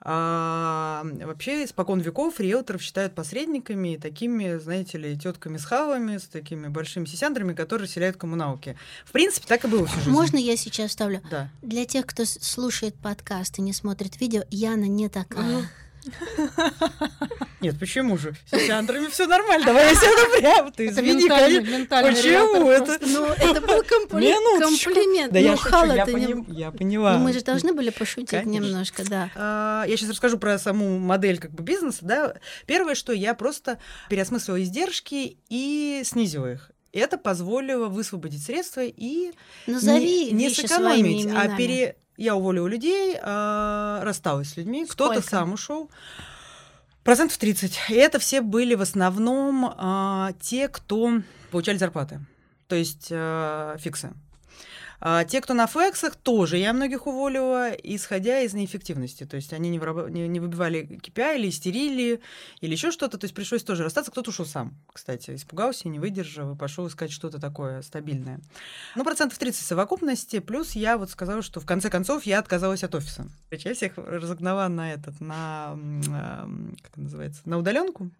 Speaker 2: А, вообще, испокон веков риэлторов считают посредниками, и такими, знаете ли, тетками с хавами, с такими большими сисяндрами, которые расселяют коммуналки. В принципе, так и было всю жизнь.
Speaker 1: Можно я сейчас вставлю?
Speaker 2: Да.
Speaker 1: Для тех, кто слушает подкаст и не смотрит видео, Яна не такая. (laughs)
Speaker 2: Нет, почему же? С сисяндрами все нормально. Давай я себя прям. Ты извини, Почему это?
Speaker 1: Ну, это был (laughs) комплимент.
Speaker 2: Да
Speaker 1: ну,
Speaker 2: я шучу,
Speaker 1: Хала,
Speaker 2: я, поняла.
Speaker 1: Ну, мы же должны были пошутить немножко, да.
Speaker 2: А, Я сейчас расскажу про саму модель как бы бизнеса. Да. Первое, что я просто переосмыслила издержки и снизила их. Это позволило высвободить средства и
Speaker 1: Назови
Speaker 2: не, не сэкономить, а пере... Я уволила людей, а, рассталась с людьми, кто-то сам ушел. Процентов 30. И это все были в основном а, те, кто получали зарплаты, то есть а, фиксы. А те, кто на флексах, тоже я многих уволила, исходя из неэффективности. То есть они не, выраб- не, не выбивали KPI или истерили, или еще что-то. То есть пришлось тоже расстаться. Кто-то ушел сам, кстати, испугался, не выдержал пошел искать что-то такое стабильное. Ну, процентов 30 совокупности. Плюс я вот сказала, что в конце концов я отказалась от офиса. Я всех разогнала на этот, на, эм, как это называется, на удаленку.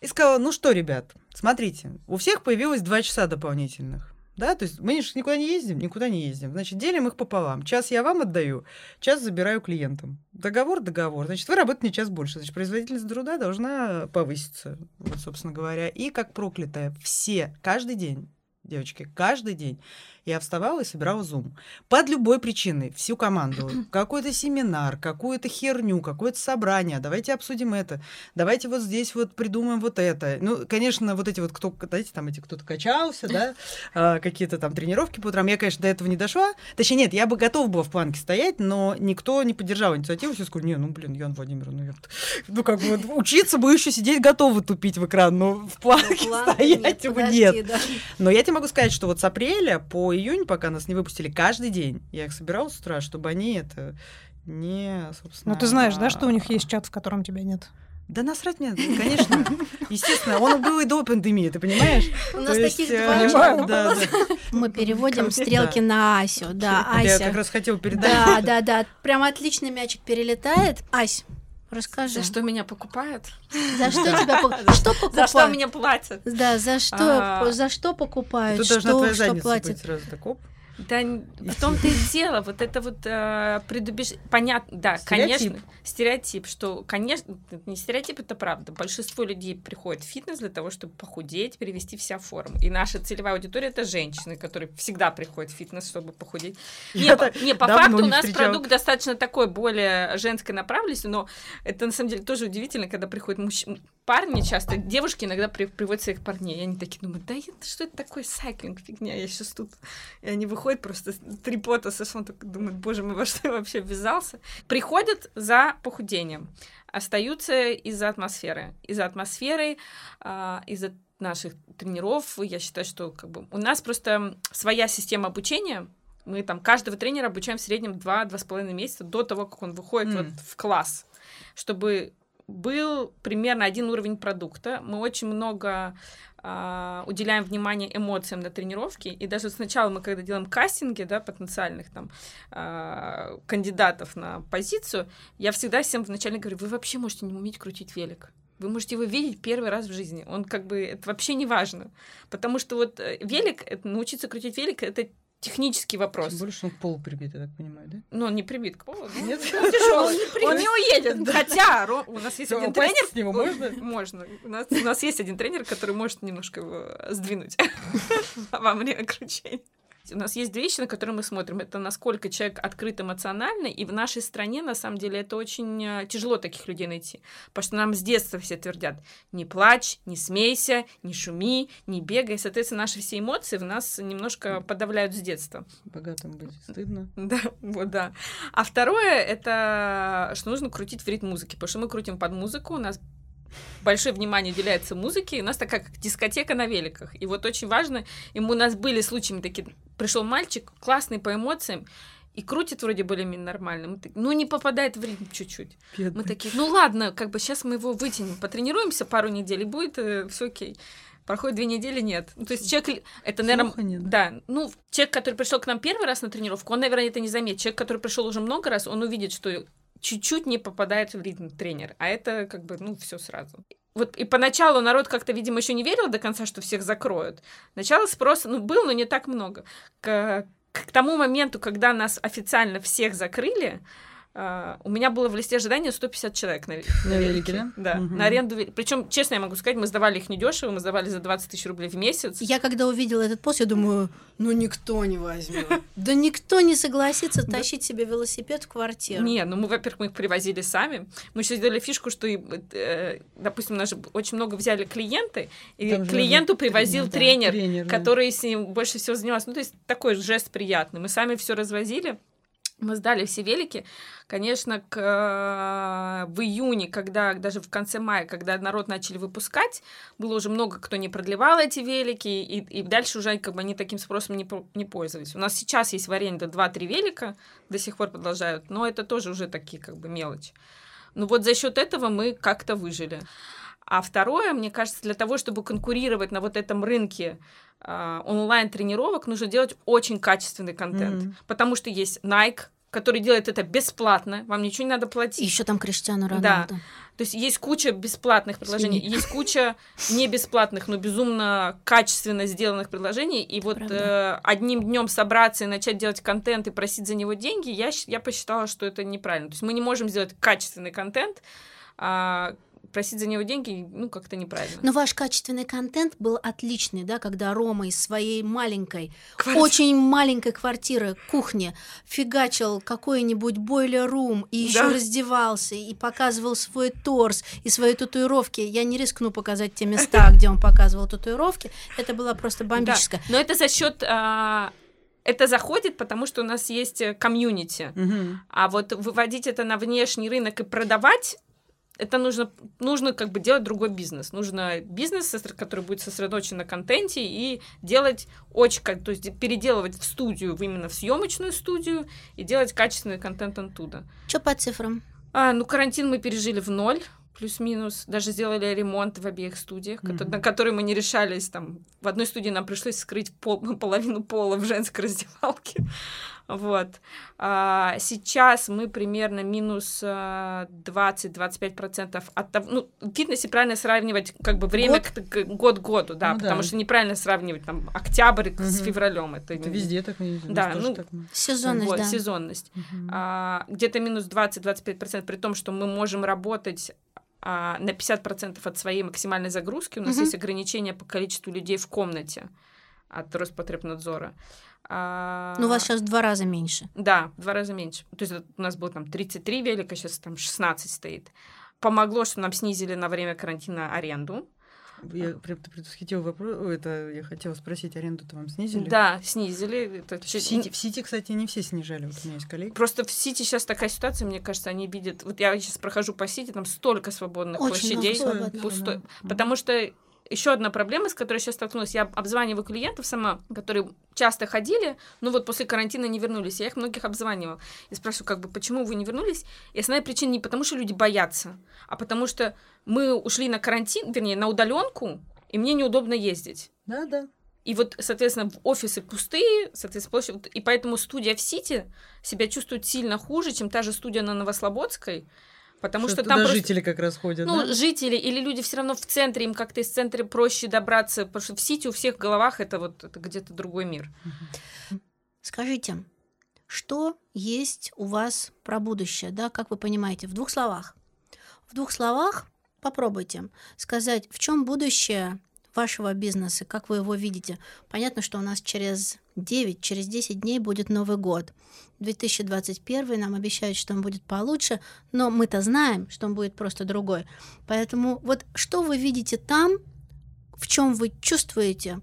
Speaker 2: И сказала, ну что, ребят, смотрите, у всех появилось два часа дополнительных. Да, то есть мы же никуда не ездим, никуда не ездим. Значит, делим их пополам. Час я вам отдаю, час забираю клиентам. Договор, договор. Значит, вы работаете час больше. Значит, производительность труда должна повыситься, вот, собственно говоря. И как проклятая, все, каждый день, девочки, каждый день я вставала и собирала зум. Под любой причиной, всю команду. (clears throat) Какой-то семинар, какую-то херню, какое-то собрание. Давайте обсудим это. Давайте вот здесь вот придумаем вот это. Ну, конечно, вот эти вот, кто, знаете, там эти кто-то качался, да, (laughs) а, какие-то там тренировки по утрам. Я, конечно, до этого не дошла. Точнее, нет, я бы готова была в планке стоять, но никто не поддержал инициативу. Все сказали, не, ну, блин, Ян Владимировна, ну, ёпта. ну, как бы, учиться бы еще сидеть готовы тупить в экран, но в планке стоять бы нет. Но я тебе могу сказать, что вот с апреля по июнь, пока нас не выпустили, каждый день я их собирала с утра, чтобы они это не, собственно...
Speaker 3: Ну, ты знаешь, да, что у них есть чат, в котором тебя нет?
Speaker 2: Да насрать мне, конечно. Естественно, он был и до пандемии, ты понимаешь?
Speaker 1: У нас
Speaker 2: То есть,
Speaker 1: таких
Speaker 2: э,
Speaker 1: два
Speaker 3: Понимаю.
Speaker 2: Да, да.
Speaker 1: Мы переводим стрелки на Асю. Да,
Speaker 2: Я как
Speaker 1: Ася.
Speaker 2: раз хотела передать.
Speaker 1: Да, да, да. Прям отличный мячик перелетает. Ась, расскажи.
Speaker 4: За что меня покупают?
Speaker 1: За что (laughs) тебя Что
Speaker 4: За что
Speaker 1: покупают?
Speaker 4: меня платят?
Speaker 1: Да, за что,
Speaker 4: А.
Speaker 1: за что покупают?
Speaker 2: Тут должна
Speaker 1: что,
Speaker 2: твоя задница быть сразу так, оп.
Speaker 4: Да, в том-то и дело, вот это вот э, предубеж... Понятно, да,
Speaker 2: Стереотип.
Speaker 4: конечно, стереотип, что, конечно, не стереотип, это правда. Большинство людей приходит в фитнес для того, чтобы похудеть, перевести вся форму. И наша целевая аудитория — это женщины, которые всегда приходят в фитнес, чтобы похудеть. Не, по, не, по факту у
Speaker 2: не
Speaker 4: нас
Speaker 2: встречала.
Speaker 4: продукт достаточно такой, более женской направленности, но это на самом деле тоже удивительно, когда приходят мужч- парни часто, девушки иногда при- приводят своих парней, и они такие думают, да это, что это такое сайклинг, фигня, я сейчас тут... И они выходят просто с- три пота со он такой думает, боже мой, во что я вообще ввязался? Приходят за похудением, остаются из-за атмосферы. Из-за атмосферы, а, из-за наших тренеров, я считаю, что как бы у нас просто своя система обучения, мы там каждого тренера обучаем в среднем 2-2,5 месяца до того, как он выходит
Speaker 2: М.
Speaker 4: вот в класс, чтобы был примерно один уровень продукта. Мы очень много а, уделяем внимание эмоциям на тренировке. И даже сначала мы, когда делаем кастинги, да, потенциальных там а, кандидатов на позицию, я всегда всем вначале говорю, вы вообще можете не уметь крутить велик. Вы можете его видеть первый раз в жизни. Он как бы, это вообще не важно. Потому что вот э, велик, научиться крутить велик, это технический вопрос.
Speaker 2: Тем что он к полу прибит, я так понимаю, да?
Speaker 4: Ну, он не прибит к полу. (laughs) Ну,
Speaker 2: Нет?
Speaker 4: он тяжелый. Он не уедет. Хотя у нас есть один тренер.
Speaker 2: с него можно? (laughs)
Speaker 4: Можно. У нас, у нас есть один тренер, который может немножко его сдвинуть (laughs) во время кручения. У нас есть две вещи, на которые мы смотрим. Это насколько человек открыт эмоционально, и в нашей стране, на самом деле, это очень э, тяжело таких людей найти. Потому что нам с детства все твердят, не плачь, не смейся, не шуми, не бегай. Соответственно, наши все эмоции в нас немножко подавляют с детства.
Speaker 2: Богатым быть стыдно. (laughs)
Speaker 4: Да, вот да. А второе это что нужно крутить в ритм музыки, потому что мы крутим под музыку, у нас большое внимание уделяется музыке, у нас такая как дискотека на великах. И вот очень важно, и мы- у нас были случаи такие, пришел мальчик, классный по эмоциям, и крутит вроде более-менее нормально, мы так- ну не попадает в ритм чуть-чуть. Мы
Speaker 2: Бедный.
Speaker 4: такие, ну ладно, как бы сейчас мы его вытянем, потренируемся пару недель, и будет все окей. Проходит две недели, нет. Ну, то есть человек, это, наверное,
Speaker 2: нет,
Speaker 4: да, ну, человек, который пришел к нам первый раз на тренировку, он, наверное, это не заметит. Человек, который пришел уже много раз, он увидит, что чуть-чуть не попадает в ритм тренер, а это как бы, ну, все сразу. Вот и поначалу народ как-то, видимо, еще не верил до конца, что всех закроют. Начало спроса, ну, был, но не так много. К, к тому моменту, когда нас официально всех закрыли, а, у меня было в листе ожидания 150 человек на,
Speaker 2: На велике, да?
Speaker 4: Да,
Speaker 2: Мгм.
Speaker 4: на аренду. Причем, честно я могу сказать, мы сдавали их недешево, мы сдавали за 20 тысяч рублей в месяц.
Speaker 1: Я когда увидела этот пост, я думаю, ну никто не возьмет. (laughs) Да никто не согласится тащить себе велосипед в квартиру.
Speaker 4: Не, ну мы, во-первых, мы их привозили сами. Мы еще сделали фишку, что, э, допустим, у нас же очень много взяли клиенты, и клиенту привозил
Speaker 2: тренер, да,
Speaker 4: тренер, который с ним больше всего занимался. Ну, то есть такой жест приятный. Мы сами все развозили. Мы сдали все велики. Конечно, к, э, в июне, когда даже в конце мая, когда народ начали выпускать, было уже много кто не продлевал эти велики, и, и дальше уже как бы они таким спросом не, не пользовались. У нас сейчас есть в аренде 2-3 велика, до сих пор продолжают, но это тоже уже такие как бы мелочи. Ну вот за счет этого мы как-то выжили. А второе, мне кажется, для того, чтобы конкурировать на вот этом рынке а, онлайн-тренировок, нужно делать очень качественный контент.
Speaker 2: Мгм.
Speaker 4: Потому что есть Nike, который делает это бесплатно, вам ничего не надо платить.
Speaker 1: Еще там Криштиану
Speaker 4: Да.
Speaker 1: Роналду.
Speaker 4: То есть есть куча бесплатных предложений,
Speaker 1: Извини.
Speaker 4: есть куча не бесплатных, но безумно качественно сделанных предложений. И вот
Speaker 1: Правда.
Speaker 4: э, одним днем собраться и начать делать контент и просить за него деньги, я, я посчитала, что это неправильно. То есть мы не можем сделать качественный контент, а просить за него деньги, ну, как-то неправильно.
Speaker 1: Но ваш качественный контент был отличный, да, когда Рома из своей маленькой,
Speaker 4: Квартира.
Speaker 1: очень маленькой квартиры, кухни, фигачил какой-нибудь бойлер-рум и еще
Speaker 4: Да.
Speaker 1: раздевался и показывал свой торс и свои татуировки. Я не рискну показать те места, (laughs) где он показывал татуировки. Это было просто бомбическое.
Speaker 4: Да, Но это за счет это заходит, потому что у нас есть э, комьюнити.
Speaker 2: Мгм.
Speaker 4: А вот выводить это на внешний рынок и продавать, это нужно, нужно как бы делать другой бизнес. Нужно бизнес, который будет сосредоточен на контенте и делать очень, то есть переделывать в студию, в именно в съемочную студию и делать качественный контент оттуда.
Speaker 1: Что по цифрам?
Speaker 4: А, ну, карантин мы пережили в ноль, плюс-минус. Даже сделали ремонт в обеих студиях,
Speaker 2: Мгм.
Speaker 4: на которые мы не решались. Там, в одной студии нам пришлось скрыть пол- (laughs) половину пола в женской раздевалке. Вот. А, сейчас мы примерно минус а, 20-25% от того... Ну, в фитнесе правильно сравнивать как бы время
Speaker 1: Год?
Speaker 4: к, год году, да,
Speaker 2: Ну да.
Speaker 4: потому что неправильно сравнивать там октябрь с
Speaker 2: Мгм.
Speaker 4: февралем. Это,
Speaker 2: Это везде так.
Speaker 4: Да, ну,
Speaker 2: так.
Speaker 1: Сезонность,
Speaker 4: вот,
Speaker 1: да.
Speaker 4: сезонность
Speaker 2: Мгм.
Speaker 4: а, где-то минус 20-25%, при том, что мы можем работать а, на 50% от своей максимальной загрузки. У нас
Speaker 1: Мгм.
Speaker 4: есть ограничения по количеству людей в комнате от Роспотребнадзора. А,
Speaker 1: Ну, у вас сейчас в два раза меньше.
Speaker 4: Да, в два раза меньше. То есть у нас было там 33 велика, сейчас там 16 стоит. Помогло, что нам снизили на время карантина аренду.
Speaker 2: Я прям предвосхитил вопрос. Ой, Это я хотела спросить, аренду-то вам снизили?
Speaker 4: Да, снизили. Это
Speaker 2: В Сити, в Сити, кстати, не все снижали. Вот у меня есть коллеги.
Speaker 4: Просто в Сити сейчас такая ситуация, мне кажется, они видят... Вот я сейчас прохожу по Сити, там столько свободных
Speaker 1: Очень много
Speaker 4: площадей.
Speaker 1: свободных.
Speaker 4: пустой.
Speaker 2: Мгм.
Speaker 4: Потому что еще одна проблема, с которой я сейчас столкнулась, я обзваниваю клиентов сама, которые часто ходили, но вот после карантина не вернулись. Я их многих обзванивала. И спрашиваю, как бы, почему вы не вернулись? И основная причина не потому, что люди боятся, а потому что мы ушли на карантин, вернее, на удаленку, и мне неудобно ездить.
Speaker 2: Да, да.
Speaker 4: И вот, соответственно, офисы пустые, соответственно, площадь, и поэтому студия в Сити себя чувствует сильно хуже, чем та же студия на Новослободской, потому что,
Speaker 2: что
Speaker 4: там просто...
Speaker 2: жители как раз ходят,
Speaker 4: Ну,
Speaker 2: да?
Speaker 4: жители или люди все равно в центре, им как-то из центра проще добраться, потому что в Сити у всех в головах это вот это где-то другой мир.
Speaker 1: Скажите, что есть у вас про будущее, да, как вы понимаете, в двух словах? В двух словах попробуйте сказать, в чем будущее вашего бизнеса, как вы его видите. Понятно, что у нас через 9, через 10 дней будет Новый год. 2021 нам обещают, что он будет получше, но мы-то знаем, что он будет просто другой. Поэтому вот что вы видите там, в чем вы чувствуете,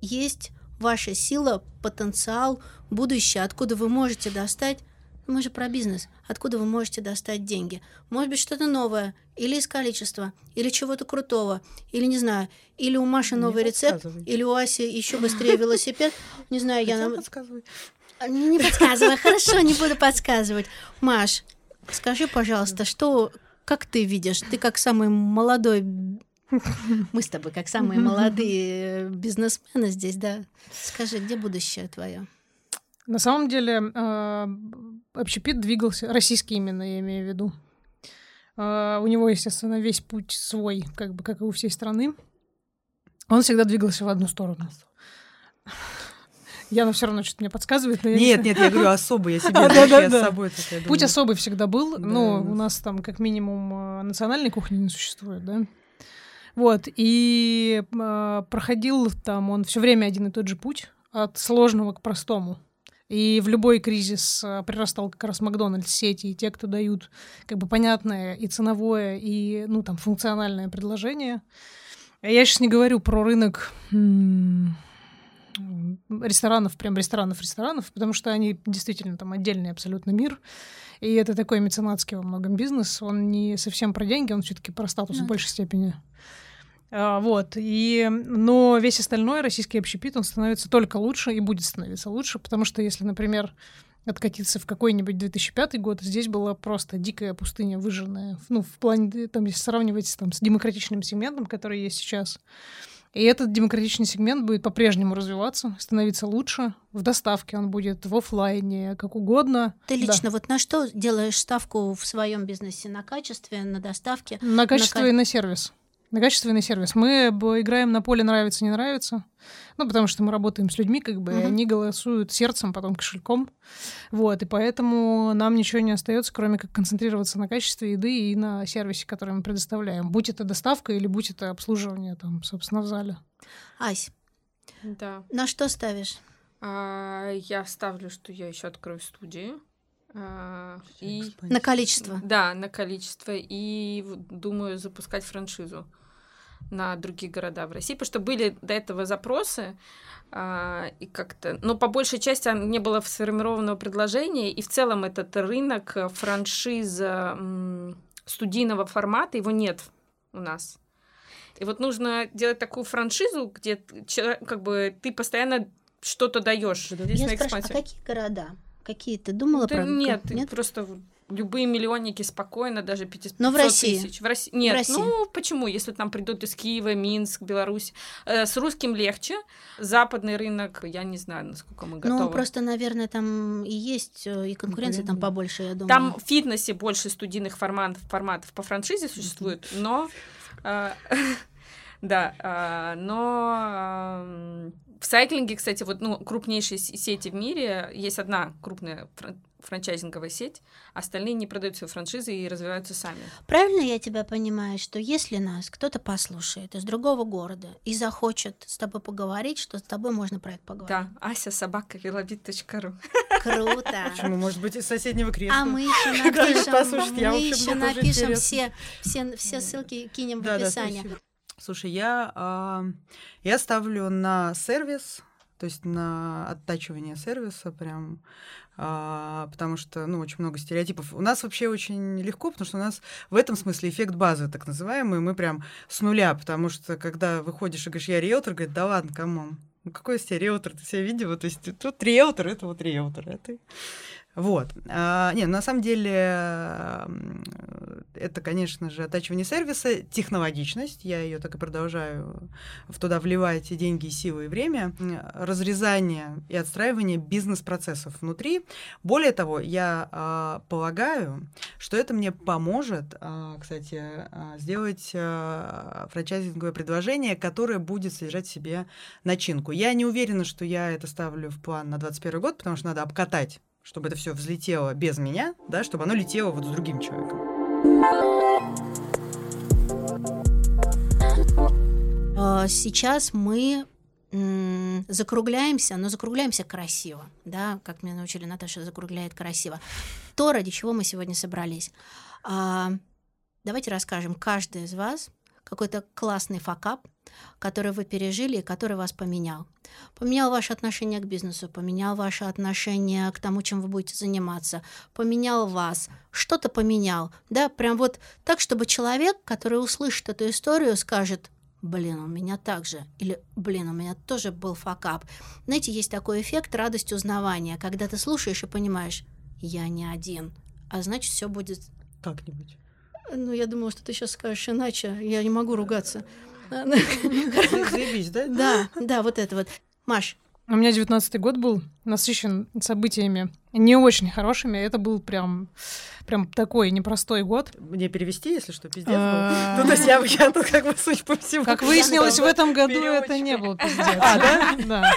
Speaker 1: есть ваша сила, потенциал, будущее, откуда вы можете достать мы же про бизнес. Откуда вы можете достать деньги? Может быть, что-то новое, или из количества, или чего-то крутого, или не знаю, или у Маши
Speaker 2: Не
Speaker 1: новый рецепт, или у Аси еще быстрее велосипед. Не знаю, я нам...
Speaker 2: подсказывай.
Speaker 1: Не, не подсказывай, хорошо, не буду подсказывать. Маш, скажи, пожалуйста, что, как ты видишь? Ты как самый молодой... Мы с тобой как самые (laughs) молодые бизнесмены здесь, да? Скажи, где будущее твое?
Speaker 3: На самом деле, э, общепит двигался, российский именно, я имею в виду. Э, у него, естественно, весь путь свой, как бы, как и у всей страны. Он всегда двигался в одну сторону. Яна все равно что-то мне подсказывает, но я не
Speaker 2: Нет,
Speaker 3: знаю.
Speaker 2: нет, я говорю особо, я (laughs) себе
Speaker 3: А,
Speaker 2: я
Speaker 3: да-да-да.
Speaker 2: с собой тут, я
Speaker 3: Путь особый всегда был,
Speaker 2: Да,
Speaker 3: но
Speaker 2: у
Speaker 3: у
Speaker 2: нас-
Speaker 3: там как минимум э, национальной кухни не существует, да. Вот, и э, проходил там он все время один и тот же путь, от сложного к простому. И в любой кризис э, прирастал как раз Макдональдс сети, и те, кто дают как бы понятное и ценовое, и, ну, там, функциональное предложение. Я сейчас не говорю про рынок ресторанов, прям ресторанов-ресторанов, потому что они действительно там отдельный абсолютно мир. И это такой меценатский во многом бизнес. Он не совсем про деньги, он все-таки про статус
Speaker 1: Ну
Speaker 3: в
Speaker 1: да.
Speaker 3: большей степени. А, вот. И, но весь остальной российский общепит, он становится только лучше и будет становиться лучше, потому что если, например, откатиться в какой-нибудь 2005 год, здесь была просто дикая пустыня выжженная. Ну, в плане, там, если сравнивать там, с демократичным сегментом, который есть сейчас. И этот демократичный сегмент будет по-прежнему развиваться, становиться лучше. В доставке он будет, в оффлайне, как угодно.
Speaker 1: Ты
Speaker 3: Да.
Speaker 1: лично вот на что делаешь ставку в своем бизнесе? На качестве, на доставке?
Speaker 3: На качество
Speaker 1: ка-
Speaker 3: и на сервис. На качественный сервис. Мы играем на поле нравится, не нравится. Ну, потому что мы работаем с людьми, как бы, и
Speaker 1: Мгм.
Speaker 3: они голосуют сердцем, потом кошельком. Вот, и поэтому нам ничего не остается, кроме как концентрироваться на качестве еды и на сервисе, который мы предоставляем. Будь это доставка или будь это обслуживание, там, собственно, в зале.
Speaker 1: Ась,
Speaker 4: Да.
Speaker 1: на что ставишь?
Speaker 4: А, я ставлю, что я еще открою студию. А, и
Speaker 1: На количество.
Speaker 4: да, на количество. И думаю запускать франшизу на другие города в России, потому что были до этого запросы, а, и как-то, но по большей части не было сформированного предложения, и в целом этот рынок э, франшиза м, студийного формата, его нет у нас. И вот нужно делать такую франшизу, где как бы ты постоянно что-то даешь.
Speaker 1: Я спрашиваю, а какие города? Какие ты думала
Speaker 4: Да
Speaker 1: про?
Speaker 4: нет,
Speaker 1: нет?
Speaker 4: просто любые миллионники спокойно, даже 500
Speaker 1: Но в России?
Speaker 4: тысяч. В России. Нет,
Speaker 1: России.
Speaker 4: ну почему? Если там придут из Киева, Минск, Беларусь. Э, с русским легче. Западный рынок, я не знаю, насколько мы готовы.
Speaker 1: Ну, просто, наверное, там и есть, э, и конкуренция там побольше, я думаю.
Speaker 4: Там в фитнесе больше студийных форматов, форматов по франшизе существует, но... э, (laughs) Да, а, но ам, в сайклинге, кстати, вот ну, крупнейшие сети в мире, есть одна крупная франчайзинговая сеть, остальные не продают свои франшизы и развиваются сами.
Speaker 1: Правильно я тебя понимаю, что если нас кто-то послушает из другого города и захочет с тобой поговорить, что с тобой можно про это поговорить?
Speaker 4: Да, ася собака велобит.ру.
Speaker 1: Круто.
Speaker 2: Почему? Может быть, из соседнего кресла.
Speaker 1: А мы еще (laughs) напишем,
Speaker 2: в
Speaker 1: мы еще напишем все, все, все ссылки кинем в
Speaker 2: Да, да,
Speaker 1: описании.
Speaker 2: спасибо. Слушай, я, а, я ставлю на сервис, то есть на оттачивание сервиса прям, а, потому что, ну, очень много стереотипов. У нас вообще очень легко, потому что у нас в этом смысле эффект базы, так называемый, мы прям с нуля, потому что когда выходишь и говоришь, я риэлтор, говорит, да ладно, come on, ну какой из тебя риэлтор, ты себя видела? То есть тут риэлтор, это вот риэлтор, а Вот. А, не, на самом деле это, конечно же, оттачивание сервиса, технологичность, я ее так и продолжаю в туда вливать и деньги, и силы, и время, разрезание и отстраивание бизнес-процессов внутри. Более того, я а, полагаю, что это мне поможет, а, кстати, а, сделать а, франчайзинговое предложение, которое будет содержать себе начинку. Я не уверена, что я это ставлю в план на 2021 год, потому что надо обкатать чтобы это все взлетело без меня, да, чтобы оно летело вот с другим человеком.
Speaker 1: А, сейчас мы закругляемся, но закругляемся красиво, да, как меня научили Наташа, закругляет красиво. То, ради чего мы сегодня собрались. А, давайте расскажем, каждый из вас какой-то классный факап, который вы пережили и который вас поменял. Поменял ваше отношение к бизнесу, поменял ваше отношение к тому, чем вы будете заниматься, поменял вас, что-то поменял, да, прям вот так, чтобы человек, который услышит эту историю, скажет, блин, у меня так же, или, блин, у меня тоже был факап. Знаете, есть такой эффект радость узнавания, когда ты слушаешь и понимаешь, я не один, а значит, все будет
Speaker 2: как-нибудь.
Speaker 1: Ну, я думала, что ты сейчас скажешь иначе. Я не могу ругаться. (laughs) (laughs)
Speaker 2: Заебись, да?
Speaker 1: Да, да, вот это вот. Маш.
Speaker 3: У меня девятнадцатый год был насыщен событиями не очень хорошими. Это был прям, прям такой непростой год.
Speaker 2: Мне перевести, если что, пиздец был? А. Ну, то есть я, я тут как бы суть по всему.
Speaker 3: Как выяснилось, в этом году это не был пиздец. А, да? Да.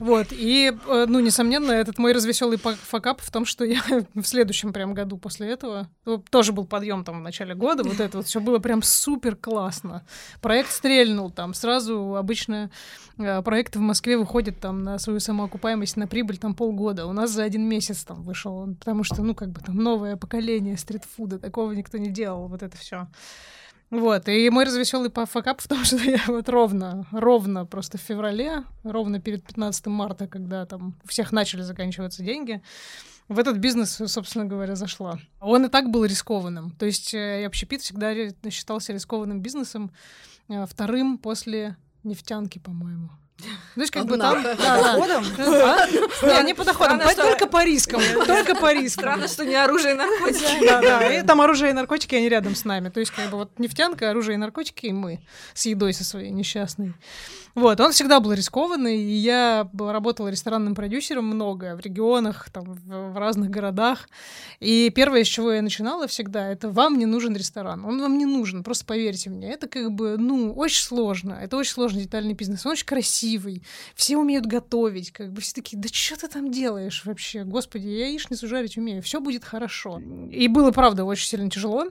Speaker 3: Вот, и, э, ну, несомненно, этот мой развеселый факап в том, что я (laughs) в следующем прям году после этого, ну, тоже был подъем там в начале года, вот это вот все было прям супер классно. Проект стрельнул там, сразу обычно э, проекты в Москве выходят там на свою самоокупаемость, на прибыль там полгода. У нас за один месяц там вышел, потому что, ну, как бы там новое поколение стритфуда, такого никто не делал, вот это все. Вот, и мой развеселый факап в том, (laughs) что я вот ровно, ровно просто в феврале, ровно перед 15 марта, когда там у всех начали заканчиваться деньги, в этот бизнес, собственно говоря, зашла. Он и так был рискованным. То есть э, общепит всегда считался рискованным бизнесом, э, вторым после нефтянки, по-моему.
Speaker 2: Знаешь, как бы там... По доходам? (laughs)
Speaker 3: Не, не по доходам, только по рискам. (laughs) Только по рискам.
Speaker 4: Странно, что не оружие и наркотики. (laughs)
Speaker 3: Да, да, и там оружие и наркотики, они рядом с нами. То есть, как бы вот нефтянка, оружие и наркотики, и мы с едой со своей несчастной. Вот, он всегда был рискованный, и я работала ресторанным продюсером много в регионах, там, в, в разных городах. И первое, с чего я начинала всегда, это «вам не нужен ресторан». Он вам не нужен, просто поверьте мне. Это как бы, ну, очень сложно. Это очень сложный детальный бизнес. Он очень красивый. Все умеют готовить. Как бы все такие, да что ты там делаешь вообще? Господи, я яичницу жарить умею. Все будет хорошо. И было, правда, очень сильно тяжело.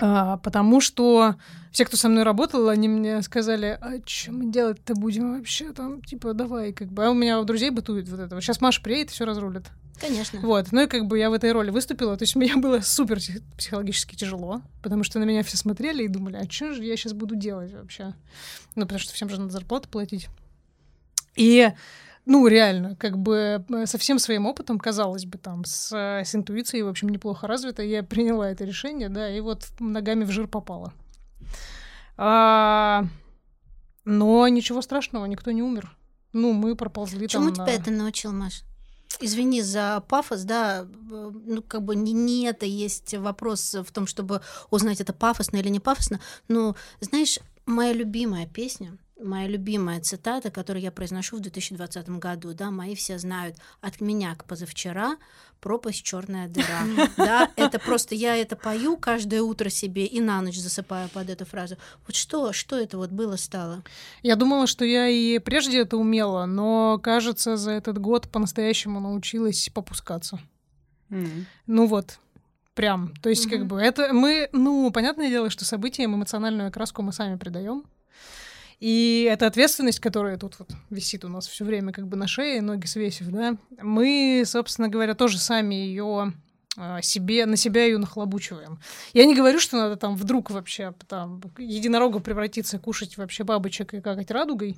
Speaker 3: А, потому что все, кто со мной работал, они мне сказали, а что мы делать-то будем вообще там, типа, давай, как бы. А у меня у друзей бытует вот это. Сейчас Маша приедет и все разрулит.
Speaker 1: Конечно.
Speaker 3: Вот. Ну и как бы я в этой роли выступила. То есть мне было супер психологически тяжело, потому что на меня все смотрели и думали, а что же я сейчас буду делать вообще? Ну, потому что всем же надо зарплату платить. И ну, реально, как бы э, со всем своим опытом, казалось бы, там, с, с интуицией, в общем, неплохо развита, я приняла это решение, да, и вот ногами в жир попала. А, но ничего страшного, никто не умер. Ну, мы проползли
Speaker 1: Чему
Speaker 3: там
Speaker 1: тебя на... это научил, Маш? Извини за пафос, да, ну как бы не, не это есть вопрос в том, чтобы узнать, это пафосно или не пафосно, но, знаешь, моя любимая песня — моя любимая цитата, которую я произношу в 2020 году, да, мои все знают, от меня к позавчера пропасть черная дыра, (laughs) да, это просто я это пою каждое утро себе и на ночь засыпаю под эту фразу. Вот что, что это вот было стало?
Speaker 3: Я думала, что я и прежде это умела, но, кажется, за этот год по-настоящему научилась попускаться. Mm. Ну вот, прям. То есть, mm-hmm. как бы, это мы, ну, понятное дело, что событиям эмоциональную окраску мы сами придаем. И эта ответственность, которая тут вот висит у нас все время как бы на шее, ноги свесив, да, мы, собственно говоря, тоже сами ее а, себе, на себя ее нахлобучиваем. Я не говорю, что надо там вдруг вообще там единорога превратиться, кушать вообще бабочек и какать радугой,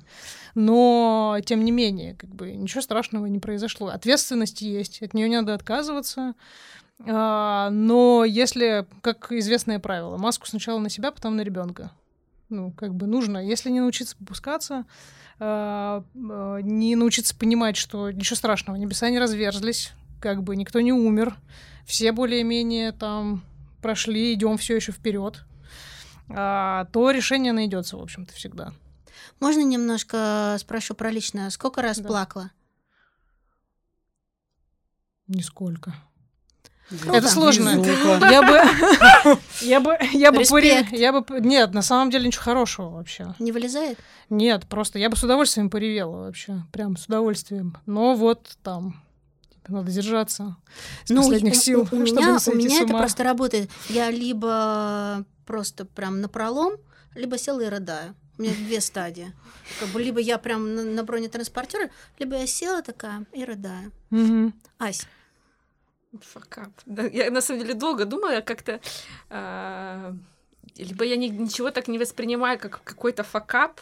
Speaker 3: но тем не менее, как бы ничего страшного не произошло. Ответственность есть, от нее не надо отказываться. А, но если, как известное правило, маску сначала на себя, потом на ребенка ну, как бы нужно. Если не научиться попускаться, э, э, не научиться понимать, что ничего страшного, небеса не разверзлись, как бы никто не умер, все более-менее там прошли, идем все еще вперед, а, то решение найдется, в общем-то, всегда.
Speaker 1: Можно немножко спрошу про личное? Сколько раз
Speaker 3: Да.
Speaker 1: плакала?
Speaker 3: Нисколько.
Speaker 1: Ну
Speaker 3: Это сложно. (laughs) Я бы, я бы, я бы, поре- я бы, нет, на самом деле ничего хорошего вообще.
Speaker 1: Не вылезает?
Speaker 3: Нет, просто я бы с удовольствием поревела вообще, прям с удовольствием. Но вот там типа, надо держаться с последних
Speaker 1: у-
Speaker 3: сил,
Speaker 1: У, у (laughs)
Speaker 3: чтобы
Speaker 1: меня, у меня это просто работает. Я либо просто прям напролом, либо села и рыдаю. У меня две стадии. Как бы либо я прям на, на бронетранспортере, либо я села такая и рыдаю.
Speaker 3: Мгм.
Speaker 1: Ась,
Speaker 4: Факап. Да, я на самом деле долго думала, как-то... а, либо я ни- ничего так не воспринимаю, как какой-то факап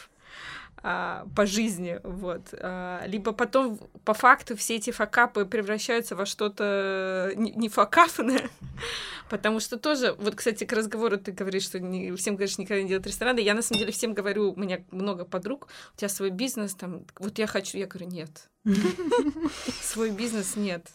Speaker 4: а, по жизни, вот. а, либо потом по факту все эти факапы превращаются во что-то не, не факапное, (laughs) потому что тоже, вот, кстати, к разговору ты говоришь, что не, всем говоришь, никогда не делать рестораны, я на самом деле всем говорю, у меня много подруг, у тебя свой бизнес, там, вот я хочу, я говорю, нет, (laughs) свой бизнес нет.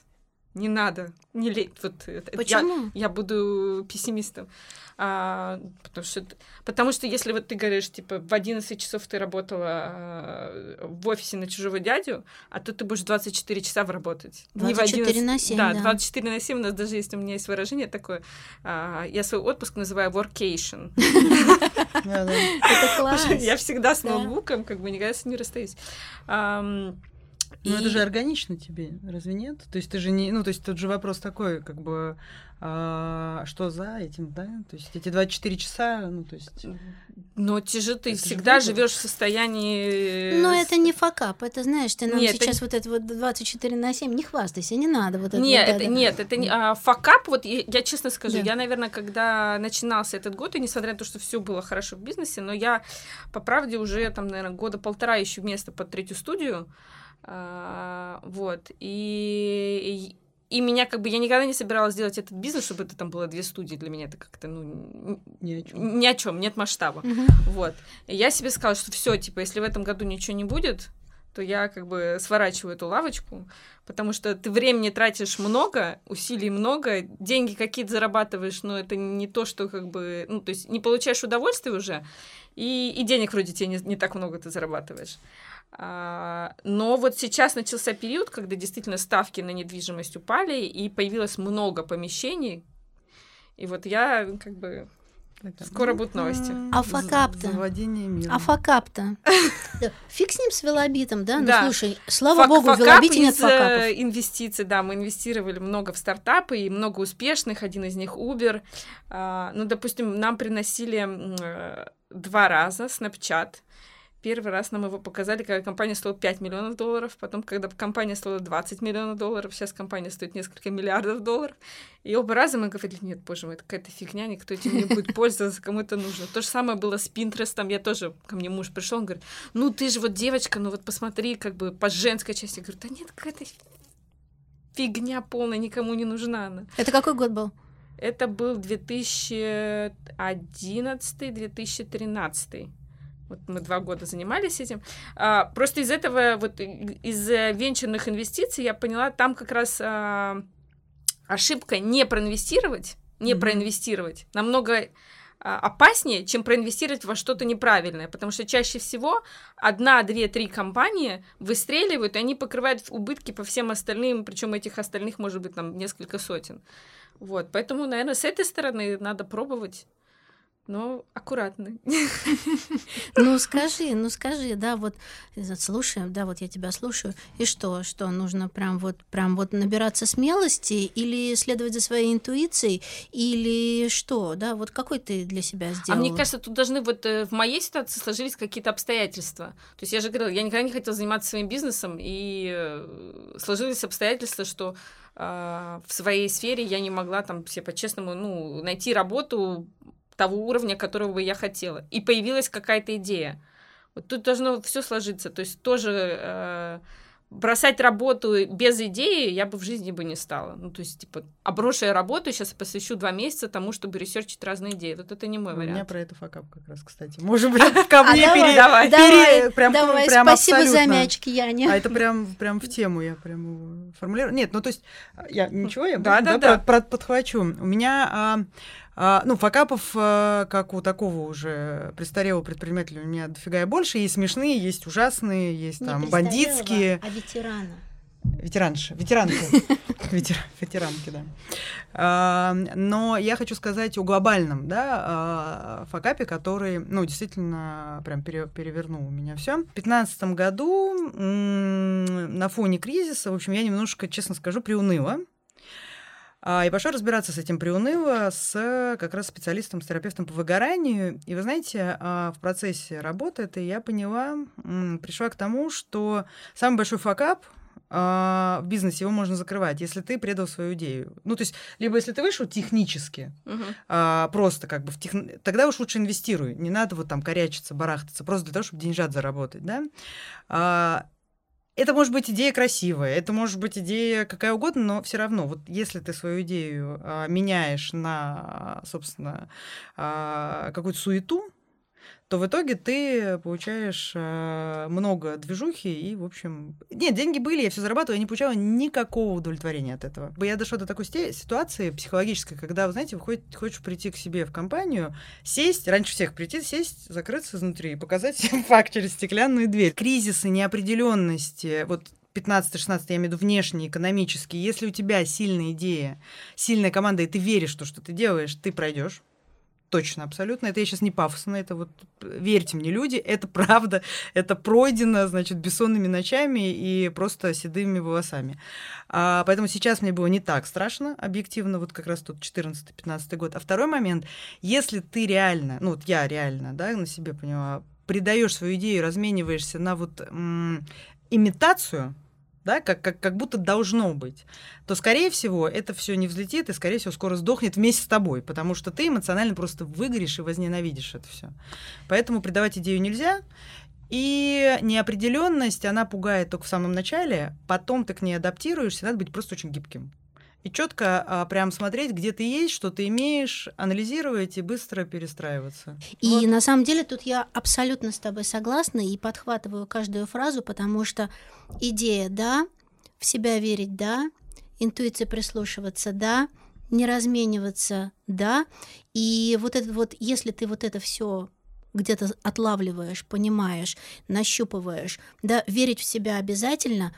Speaker 4: Не надо, не лезь. Вот, это- я-
Speaker 1: почему?
Speaker 4: я буду пессимистом. А, потому, что, потому что если вот ты говоришь, типа, в 11 часов ты работала а, в офисе на чужого дядю, а тут ты будешь 24 часа работать. Не в
Speaker 1: 24
Speaker 4: 11
Speaker 1: на 7,
Speaker 4: Да,
Speaker 1: да.
Speaker 4: 24 на 7. У нас даже есть, у меня есть выражение такое. а, я свой отпуск называю workation. (laughs)
Speaker 1: Это класс.
Speaker 4: Я всегда с ноутбуком, как бы никогда с ним не расстаюсь.
Speaker 2: Ну, это
Speaker 4: и-
Speaker 2: же органично тебе, разве нет? То есть ты же не... Ну, то есть тут же вопрос такой, как бы, а, что за этим, да? То есть эти 24 часа, ну, то есть...
Speaker 4: Но те же ты
Speaker 2: Это
Speaker 4: всегда живешь в состоянии...
Speaker 1: Но это не факап, это знаешь, ты нам
Speaker 4: Нет, это
Speaker 1: сейчас вот это вот 24 на 7, не хвастайся, не надо вот это.
Speaker 4: Нет,
Speaker 1: вот
Speaker 4: это,
Speaker 1: это.
Speaker 4: нет, это не а, факап. Вот я, я честно скажу,
Speaker 1: Да.
Speaker 4: я, наверное, когда начинался этот год, и несмотря на то, что все было хорошо в бизнесе, но я, по правде, уже там, наверное, года полтора ищу место под третью студию. А, вот. И, и, и меня как бы я никогда не собиралась делать этот бизнес, чтобы это там было две студии. Для меня это как-то, ну,
Speaker 2: Ни о чем.
Speaker 4: ни о чем, нет масштаба.
Speaker 1: Мгм.
Speaker 4: Вот. И я себе сказала, что все, типа, если в этом году ничего не будет, то я как бы сворачиваю эту лавочку, потому что ты времени тратишь много, усилий много, деньги какие-то зарабатываешь, но это не то, что как бы, ну, то есть не получаешь удовольствие уже, и, и денег вроде тебе не, не так много ты зарабатываешь. А, но вот сейчас начался период, когда действительно ставки на недвижимость упали, и появилось много помещений, и вот я как бы
Speaker 2: Это,
Speaker 4: Скоро будут новости.
Speaker 2: м,
Speaker 1: А
Speaker 2: за-
Speaker 1: факап-то?
Speaker 2: Завладение миром.
Speaker 1: А (laughs) Фиг с ним, с велобитом, да? Ну,
Speaker 4: Да.
Speaker 1: слушай, слава
Speaker 4: Фак-
Speaker 1: богу, в велобите нет
Speaker 4: из,
Speaker 1: факапов.
Speaker 4: э, инвестиций, да, мы инвестировали много в стартапы и много успешных, один из них Uber. А, ну, допустим, нам приносили э, два раза Snapchat. Первый раз нам его показали, когда компания стоила 5 миллионов долларов, потом, когда компания стоила 20 миллионов долларов, сейчас компания стоит несколько миллиардов долларов. И оба раза мы говорили, нет, боже мой, это какая-то фигня, никто этим не будет пользоваться, кому это нужно. То же самое было с Pinterest, я тоже, ко мне муж пришел, он говорит, ну ты же вот девочка, ну вот посмотри, как бы по женской части. Я говорю, да нет, какая-то фигня полная, никому не нужна она.
Speaker 1: Это какой год был?
Speaker 4: Это был 2011-2013. Вот мы два года занимались этим. А, просто из этого, вот из э, венчурных инвестиций я поняла, там как раз а, ошибка не проинвестировать, не
Speaker 2: Мгм.
Speaker 4: проинвестировать намного а, опаснее, чем проинвестировать во что-то неправильное, потому что чаще всего одна, две, три компании выстреливают, и они покрывают убытки по всем остальным, причем этих остальных может быть там несколько сотен. Вот, поэтому, наверное, с этой стороны надо пробовать, но аккуратно. (laughs)
Speaker 1: Ну скажи, ну скажи, да, вот слушаем, да, вот я тебя слушаю. И что, что нужно прям вот, прям вот набираться смелости или следовать за своей интуицией, или что, да, вот какой ты для себя
Speaker 4: А
Speaker 1: сделала?
Speaker 4: мне кажется, тут должны вот э, в моей ситуации сложились какие-то обстоятельства. То есть я же говорила, я никогда не хотела заниматься своим бизнесом, и э, сложились обстоятельства, что а, в своей сфере я не могла там все по-честному, ну, найти работу того уровня, которого бы я хотела. И появилась какая-то идея. Вот тут должно все сложиться. То есть тоже э, бросать работу без идеи я бы в жизни бы не стала. Ну, то есть, типа, а брошу я работу, сейчас посвящу два месяца тому, чтобы ресерчить разные идеи. Вот это не мой
Speaker 2: У
Speaker 4: вариант.
Speaker 2: меня про это факап как раз, кстати. Может быть, (laughs) ко мне
Speaker 1: А
Speaker 2: пере-
Speaker 4: давай,
Speaker 2: пере-
Speaker 1: Давай,
Speaker 2: прям-
Speaker 1: давай,
Speaker 2: прям
Speaker 1: спасибо за мячики, Яня.
Speaker 2: А это прям, прям в тему я прям его формулирую. Нет, ну то есть я ничего, я
Speaker 4: Да, да, да.
Speaker 2: про- про- подхвачу. У меня, а, ну, факапов, а, как у такого уже престарелого предпринимателя, у меня дофига и больше. Есть смешные, есть ужасные, есть
Speaker 1: Не
Speaker 2: там бандитские.
Speaker 1: А ветерана.
Speaker 2: Ветеранши, ветеранки. (laughs) Ветер- Ветеранки, да. А, Но я хочу сказать о глобальном, да, а, факапе, который, ну, действительно, прям пере- перевернул у меня все. В 2015 году м, на фоне кризиса, в общем, я немножко, честно скажу, приуныла. А, И пошла разбираться с этим приуныло с как раз специалистом, с терапевтом по выгоранию. И вы знаете, а, в процессе работы это я поняла, пришла к тому, что самый большой факап а, в бизнесе его можно закрывать, если ты предал свою идею. Ну, то есть, либо если ты вышел технически, а, просто как бы в тех... тогда уж лучше инвестируй. Не надо вот там корячиться, барахтаться, просто для того, чтобы деньжат заработать, да. А, это может быть идея красивая, это может быть идея какая угодно, но все равно, вот если ты свою идею а, меняешь на, собственно, а, какую-то суету, то в итоге ты получаешь а, много движухи и, в общем... Нет, деньги были, я все зарабатываю, я не получала никакого удовлетворения от этого. Я дошла до такой ситуации психологической, когда, вы знаете, выходит, хочешь прийти к себе в компанию, сесть, раньше всех прийти, сесть, закрыться изнутри и показать всем (laughs) факт через стеклянную дверь. Кризисы, неопределенности, вот 15-16, я имею в виду внешние, экономические. Если у тебя сильная идея, сильная команда, и ты веришь, что что ты делаешь, ты пройдешь. Точно, абсолютно. Это я сейчас не пафосно, это вот, верьте мне, люди, это правда, (laughs) это пройдено, значит, бессонными ночами и просто седыми волосами. А, поэтому сейчас мне было не так страшно, объективно, вот как раз тут 14-15 год. А второй момент, если ты реально, ну вот я реально, да, на себе поняла, придаешь свою идею, размениваешься на вот м, имитацию, да, как, как, как будто должно быть, то, скорее всего, это все не взлетит и, скорее всего, скоро сдохнет вместе с тобой, потому что ты эмоционально просто выгоришь и возненавидишь это все. Поэтому предавать идею нельзя. И неопределенность, она пугает только в самом начале, потом ты к ней адаптируешься, надо быть просто очень гибким. И четко а, прям смотреть, где ты есть, что ты имеешь, анализировать и быстро перестраиваться.
Speaker 1: И
Speaker 2: Вот.
Speaker 1: на самом деле тут я абсолютно с тобой согласна и подхватываю каждую фразу, потому что идея «да», в себя верить «да», интуиция прислушиваться «да», не размениваться «да». И вот это вот, если ты вот это все где-то отлавливаешь, понимаешь, нащупываешь, да, верить в себя обязательно,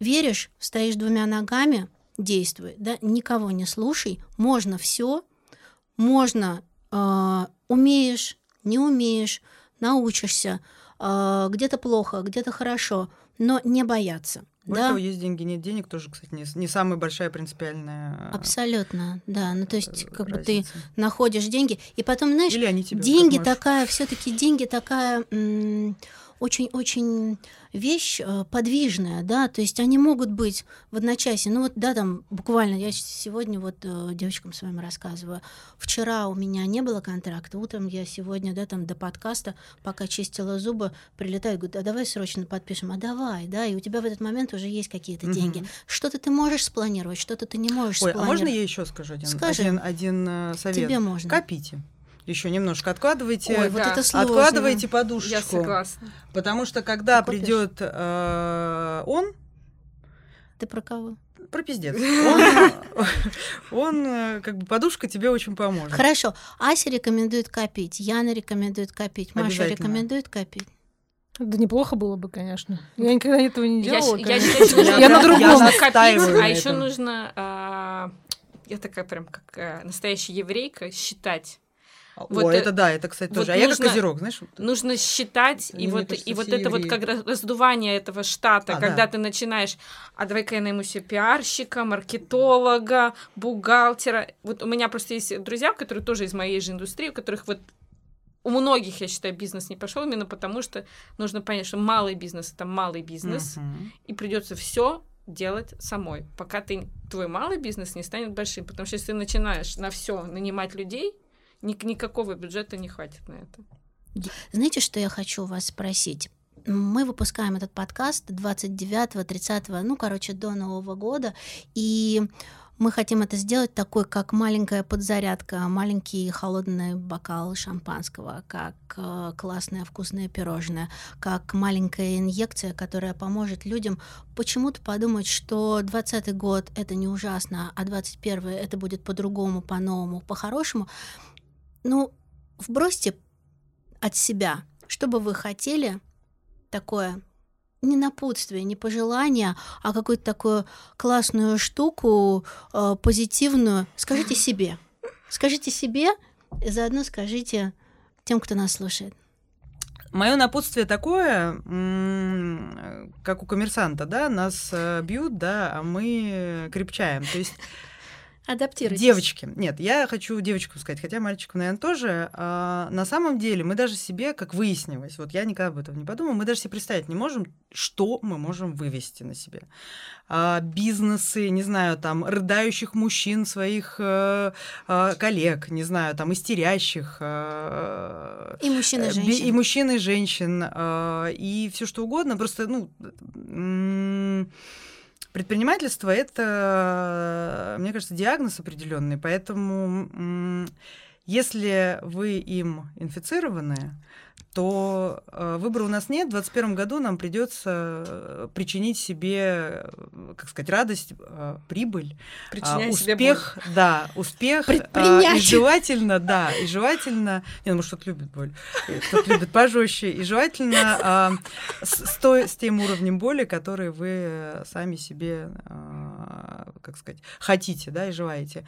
Speaker 1: веришь, стоишь двумя ногами, действуй, да, никого не слушай, можно все, можно э, умеешь, не умеешь, научишься, э, где-то плохо, где-то хорошо, но не бояться.
Speaker 2: Более
Speaker 1: да?
Speaker 2: того, есть деньги, нет денег, тоже, кстати, не, не самая большая принципиальная
Speaker 1: Абсолютно, да. Ну, то есть,
Speaker 2: э,
Speaker 1: как бы ты
Speaker 2: разница.
Speaker 1: находишь деньги, и потом, знаешь, деньги такая, все-таки деньги такая м, очень-очень вещь э, подвижная, да, то есть они могут быть в одночасье, ну вот, да, там буквально, я сегодня вот э, девочкам с вами рассказываю, вчера у меня не было контракта, утром я сегодня, да, там до подкаста, пока чистила зубы, прилетаю, говорю, а давай срочно подпишем, а давай, да, и у тебя в этот момент уже есть какие-то деньги.
Speaker 2: Мгм.
Speaker 1: Что-то ты можешь спланировать, что-то ты не можешь
Speaker 2: Ой, а
Speaker 1: спланировать.
Speaker 2: можно я еще скажу один,
Speaker 1: Скажи.
Speaker 2: один, один э, совет?
Speaker 1: Тебе можно.
Speaker 2: Копите. Еще немножко откладывайте.
Speaker 1: Ой, вот
Speaker 4: Да.
Speaker 1: это сложно.
Speaker 2: Откладывайте подушечку.
Speaker 4: Я согласна.
Speaker 2: Потому что когда придет э, он,
Speaker 1: Ты про кого?
Speaker 2: про пиздец, (laughs) он, он, э, как бы подушка тебе очень поможет.
Speaker 1: Хорошо. Ася рекомендует копить, Яна рекомендует копить, Маша рекомендует копить.
Speaker 3: Да неплохо было бы, конечно. Я никогда этого не
Speaker 4: Я,
Speaker 3: делала.
Speaker 4: я что нужно
Speaker 3: Я на другом.
Speaker 4: копить,
Speaker 2: настаиваю
Speaker 4: а еще нужно, а, я такая прям как а, настоящая еврейка, считать.
Speaker 2: О,
Speaker 4: Вот,
Speaker 2: это
Speaker 4: э,
Speaker 2: да, это, кстати,
Speaker 4: вот
Speaker 2: тоже. А я как
Speaker 4: нужно-
Speaker 2: козерог, знаешь? вот-
Speaker 4: Нужно считать, и вот,
Speaker 2: кажется,
Speaker 4: и вот это вот
Speaker 2: евреи.
Speaker 4: как раз раздувание этого штата,
Speaker 2: А,
Speaker 4: когда
Speaker 2: да.
Speaker 4: ты начинаешь, а давай-ка я найму себе пиарщика, маркетолога, бухгалтера. Вот у меня просто есть друзья, которые тоже из моей же индустрии, у которых вот у многих, я считаю, бизнес не пошел именно потому, что нужно понять, что малый бизнес это малый бизнес,
Speaker 2: Мгм.
Speaker 4: и придется все делать самой, пока ты твой малый бизнес не станет большим, потому что если ты начинаешь на все нанимать людей, никакого бюджета не хватит на это.
Speaker 1: Знаете, что я хочу вас спросить? мы выпускаем этот подкаст 29-30, ну, короче, до Нового года, и мы хотим это сделать такой, как маленькая подзарядка, маленький холодный бокал шампанского, как э, классное вкусное пирожное, как маленькая инъекция, которая поможет людям почему-то подумать, что 20 год это не ужасно, а 21 это будет по-другому, по-новому, по-хорошему. Ну, вбросьте от себя, что бы вы хотели такое не напутствие, не пожелание, а какую-то такую классную штуку, э, позитивную. Скажите себе. Скажите себе, и заодно скажите тем, кто нас слушает.
Speaker 2: Мое напутствие такое, как у коммерсанта, да, нас э, бьют, да, а мы крепчаем. То есть
Speaker 1: Адаптируйтесь.
Speaker 2: Девочки. Нет, я хочу девочку сказать, хотя мальчикам, наверное, тоже. А, на самом деле мы даже себе, как выяснилось, вот я никогда об этом не подумала, мы даже себе представить не можем, что мы можем вывести на себе. А, бизнесы, не знаю, там, рыдающих мужчин, своих а, а, коллег, не знаю, там, истерящих. А,
Speaker 1: и мужчин и женщин.
Speaker 2: И мужчин и женщин. А, и все что угодно. Просто, ну Предпринимательство это, мне кажется, диагноз определенный, поэтому если вы им инфицированы, то э, выбора у нас нет. В 2021 году нам придется э, причинить себе, э, как сказать, радость, прибыль,
Speaker 4: Причинять
Speaker 2: успех,
Speaker 4: себе боль. (laughs)
Speaker 2: да, успех, и желательно, да, и желательно, не, ну, что-то любит боль, кто-то любит пожестче, и желательно с, той, с тем уровнем боли, который вы сами себе, как сказать, хотите, да, и желаете.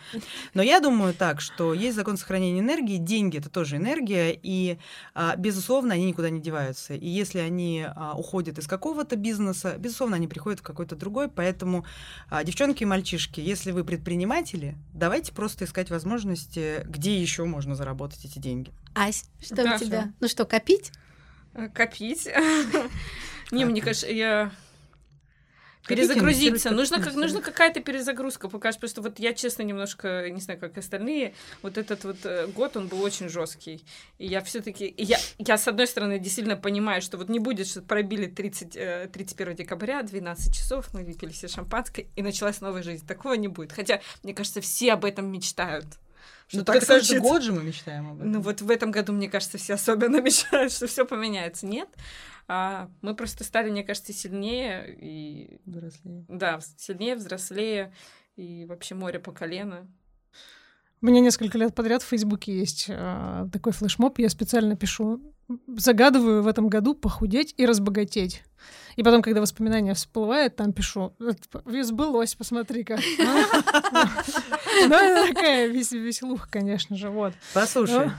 Speaker 2: Но я думаю так, что есть закон сохранения энергии, деньги — это тоже энергия, и, безусловно, безусловно, они никуда не деваются. И если они а, уходят из какого-то бизнеса, безусловно, они приходят в какой-то другой. Поэтому, а, девчонки и мальчишки, если вы предприниматели, давайте просто искать возможности, где еще можно заработать эти деньги.
Speaker 1: Ась, что Даша. у тебя? Ну что, копить?
Speaker 4: Э, копить. (laughs) Не, мне кажется, я Перезагрузиться. Нужно, как, нужно какая-то перезагрузка. Пока просто вот я, честно, немножко, не знаю, как остальные, вот этот вот э, год, он был очень жесткий. И я все таки я, я, с одной стороны, действительно понимаю, что вот не будет, что пробили 30, 31 э, декабря, 12 часов, мы выпили все шампанское, и началась новая жизнь. Такого не будет. Хотя, мне кажется, все об этом мечтают.
Speaker 2: Что ну, так каждый случится. год же мы мечтаем об этом.
Speaker 4: Ну, вот в этом году, мне кажется, все особенно (laughs) мечтают, что все поменяется. Нет. А мы просто стали, мне кажется, сильнее и...
Speaker 2: Взрослее.
Speaker 4: Да, сильнее, взрослее, и вообще море по колено.
Speaker 3: У меня несколько лет подряд в Фейсбуке есть э, такой флешмоб, я специально пишу, загадываю в этом году похудеть и разбогатеть. И потом, когда воспоминания всплывают, там пишу, сбылось, посмотри-ка. Ну, это такая веселуха, конечно же, вот.
Speaker 2: Послушай,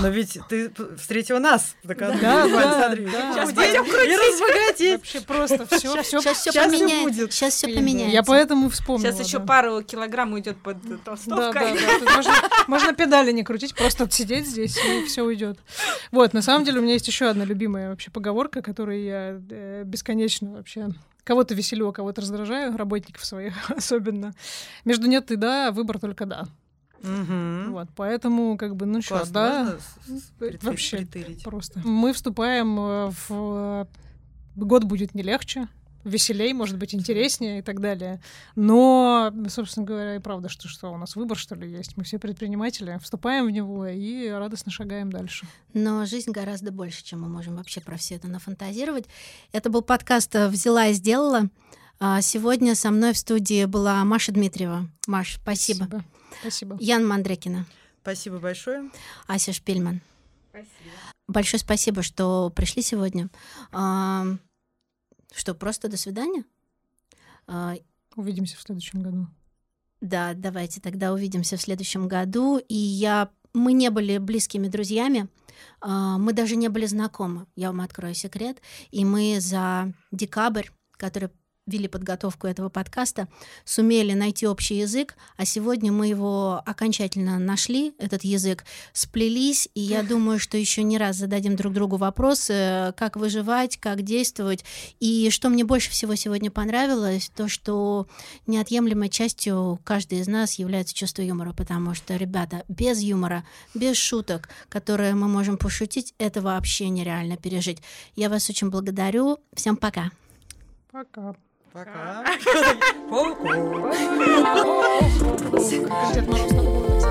Speaker 2: но ведь ты встретила нас.
Speaker 3: Да, да, да.
Speaker 4: Сейчас
Speaker 2: И разбогатеть.
Speaker 3: Вообще просто все, все,
Speaker 1: сейчас все поменяется. Сейчас все поменяется.
Speaker 3: Я поэтому вспомнила.
Speaker 4: Сейчас еще пару килограмм уйдет под толстовкой.
Speaker 3: Да, да, Можно педали не крутить, просто сидеть здесь, и все уйдет. Вот, на самом деле у меня есть еще одна любимая вообще поговорка, которую я э, бесконечно вообще кого-то веселю, а кого-то раздражаю, работников своих (laughs) особенно. Между нет и да, выбор только да.
Speaker 2: Угу.
Speaker 3: Вот, поэтому, как бы, ну что, да, вообще притырить. просто. Мы вступаем э, в год будет не легче, веселей, может быть, интереснее и так далее. Но, собственно говоря, и правда, что, что у нас выбор, что ли, есть. Мы все предприниматели, вступаем в него и радостно шагаем дальше.
Speaker 1: Но жизнь гораздо больше, чем мы можем вообще про все это нафантазировать. Это был подкаст «Взяла и сделала». А сегодня со мной в студии была Маша Дмитриева. Маш, спасибо.
Speaker 3: Спасибо. спасибо.
Speaker 1: Ян Мандрекина.
Speaker 2: Спасибо большое.
Speaker 1: Ася Шпильман.
Speaker 4: Спасибо.
Speaker 1: Большое спасибо, что пришли сегодня. Что, просто до свидания?
Speaker 3: А, увидимся в следующем году.
Speaker 1: Да, давайте тогда увидимся в следующем году. И я... Мы не были близкими друзьями, а, мы даже не были знакомы, я вам открою секрет. И мы за декабрь, который вели подготовку этого подкаста, сумели найти общий язык, а сегодня мы его окончательно нашли, этот язык, сплелись, и я думаю, что еще не раз зададим друг другу вопросы, как выживать, как действовать. И что мне больше всего сегодня понравилось, то, что неотъемлемой частью каждой из нас является чувство юмора, потому что, ребята, без юмора, без шуток, которые мы можем пошутить, это вообще нереально пережить. Я вас очень благодарю. Всем пока.
Speaker 3: Пока.
Speaker 2: Пока.
Speaker 3: Дед Мороз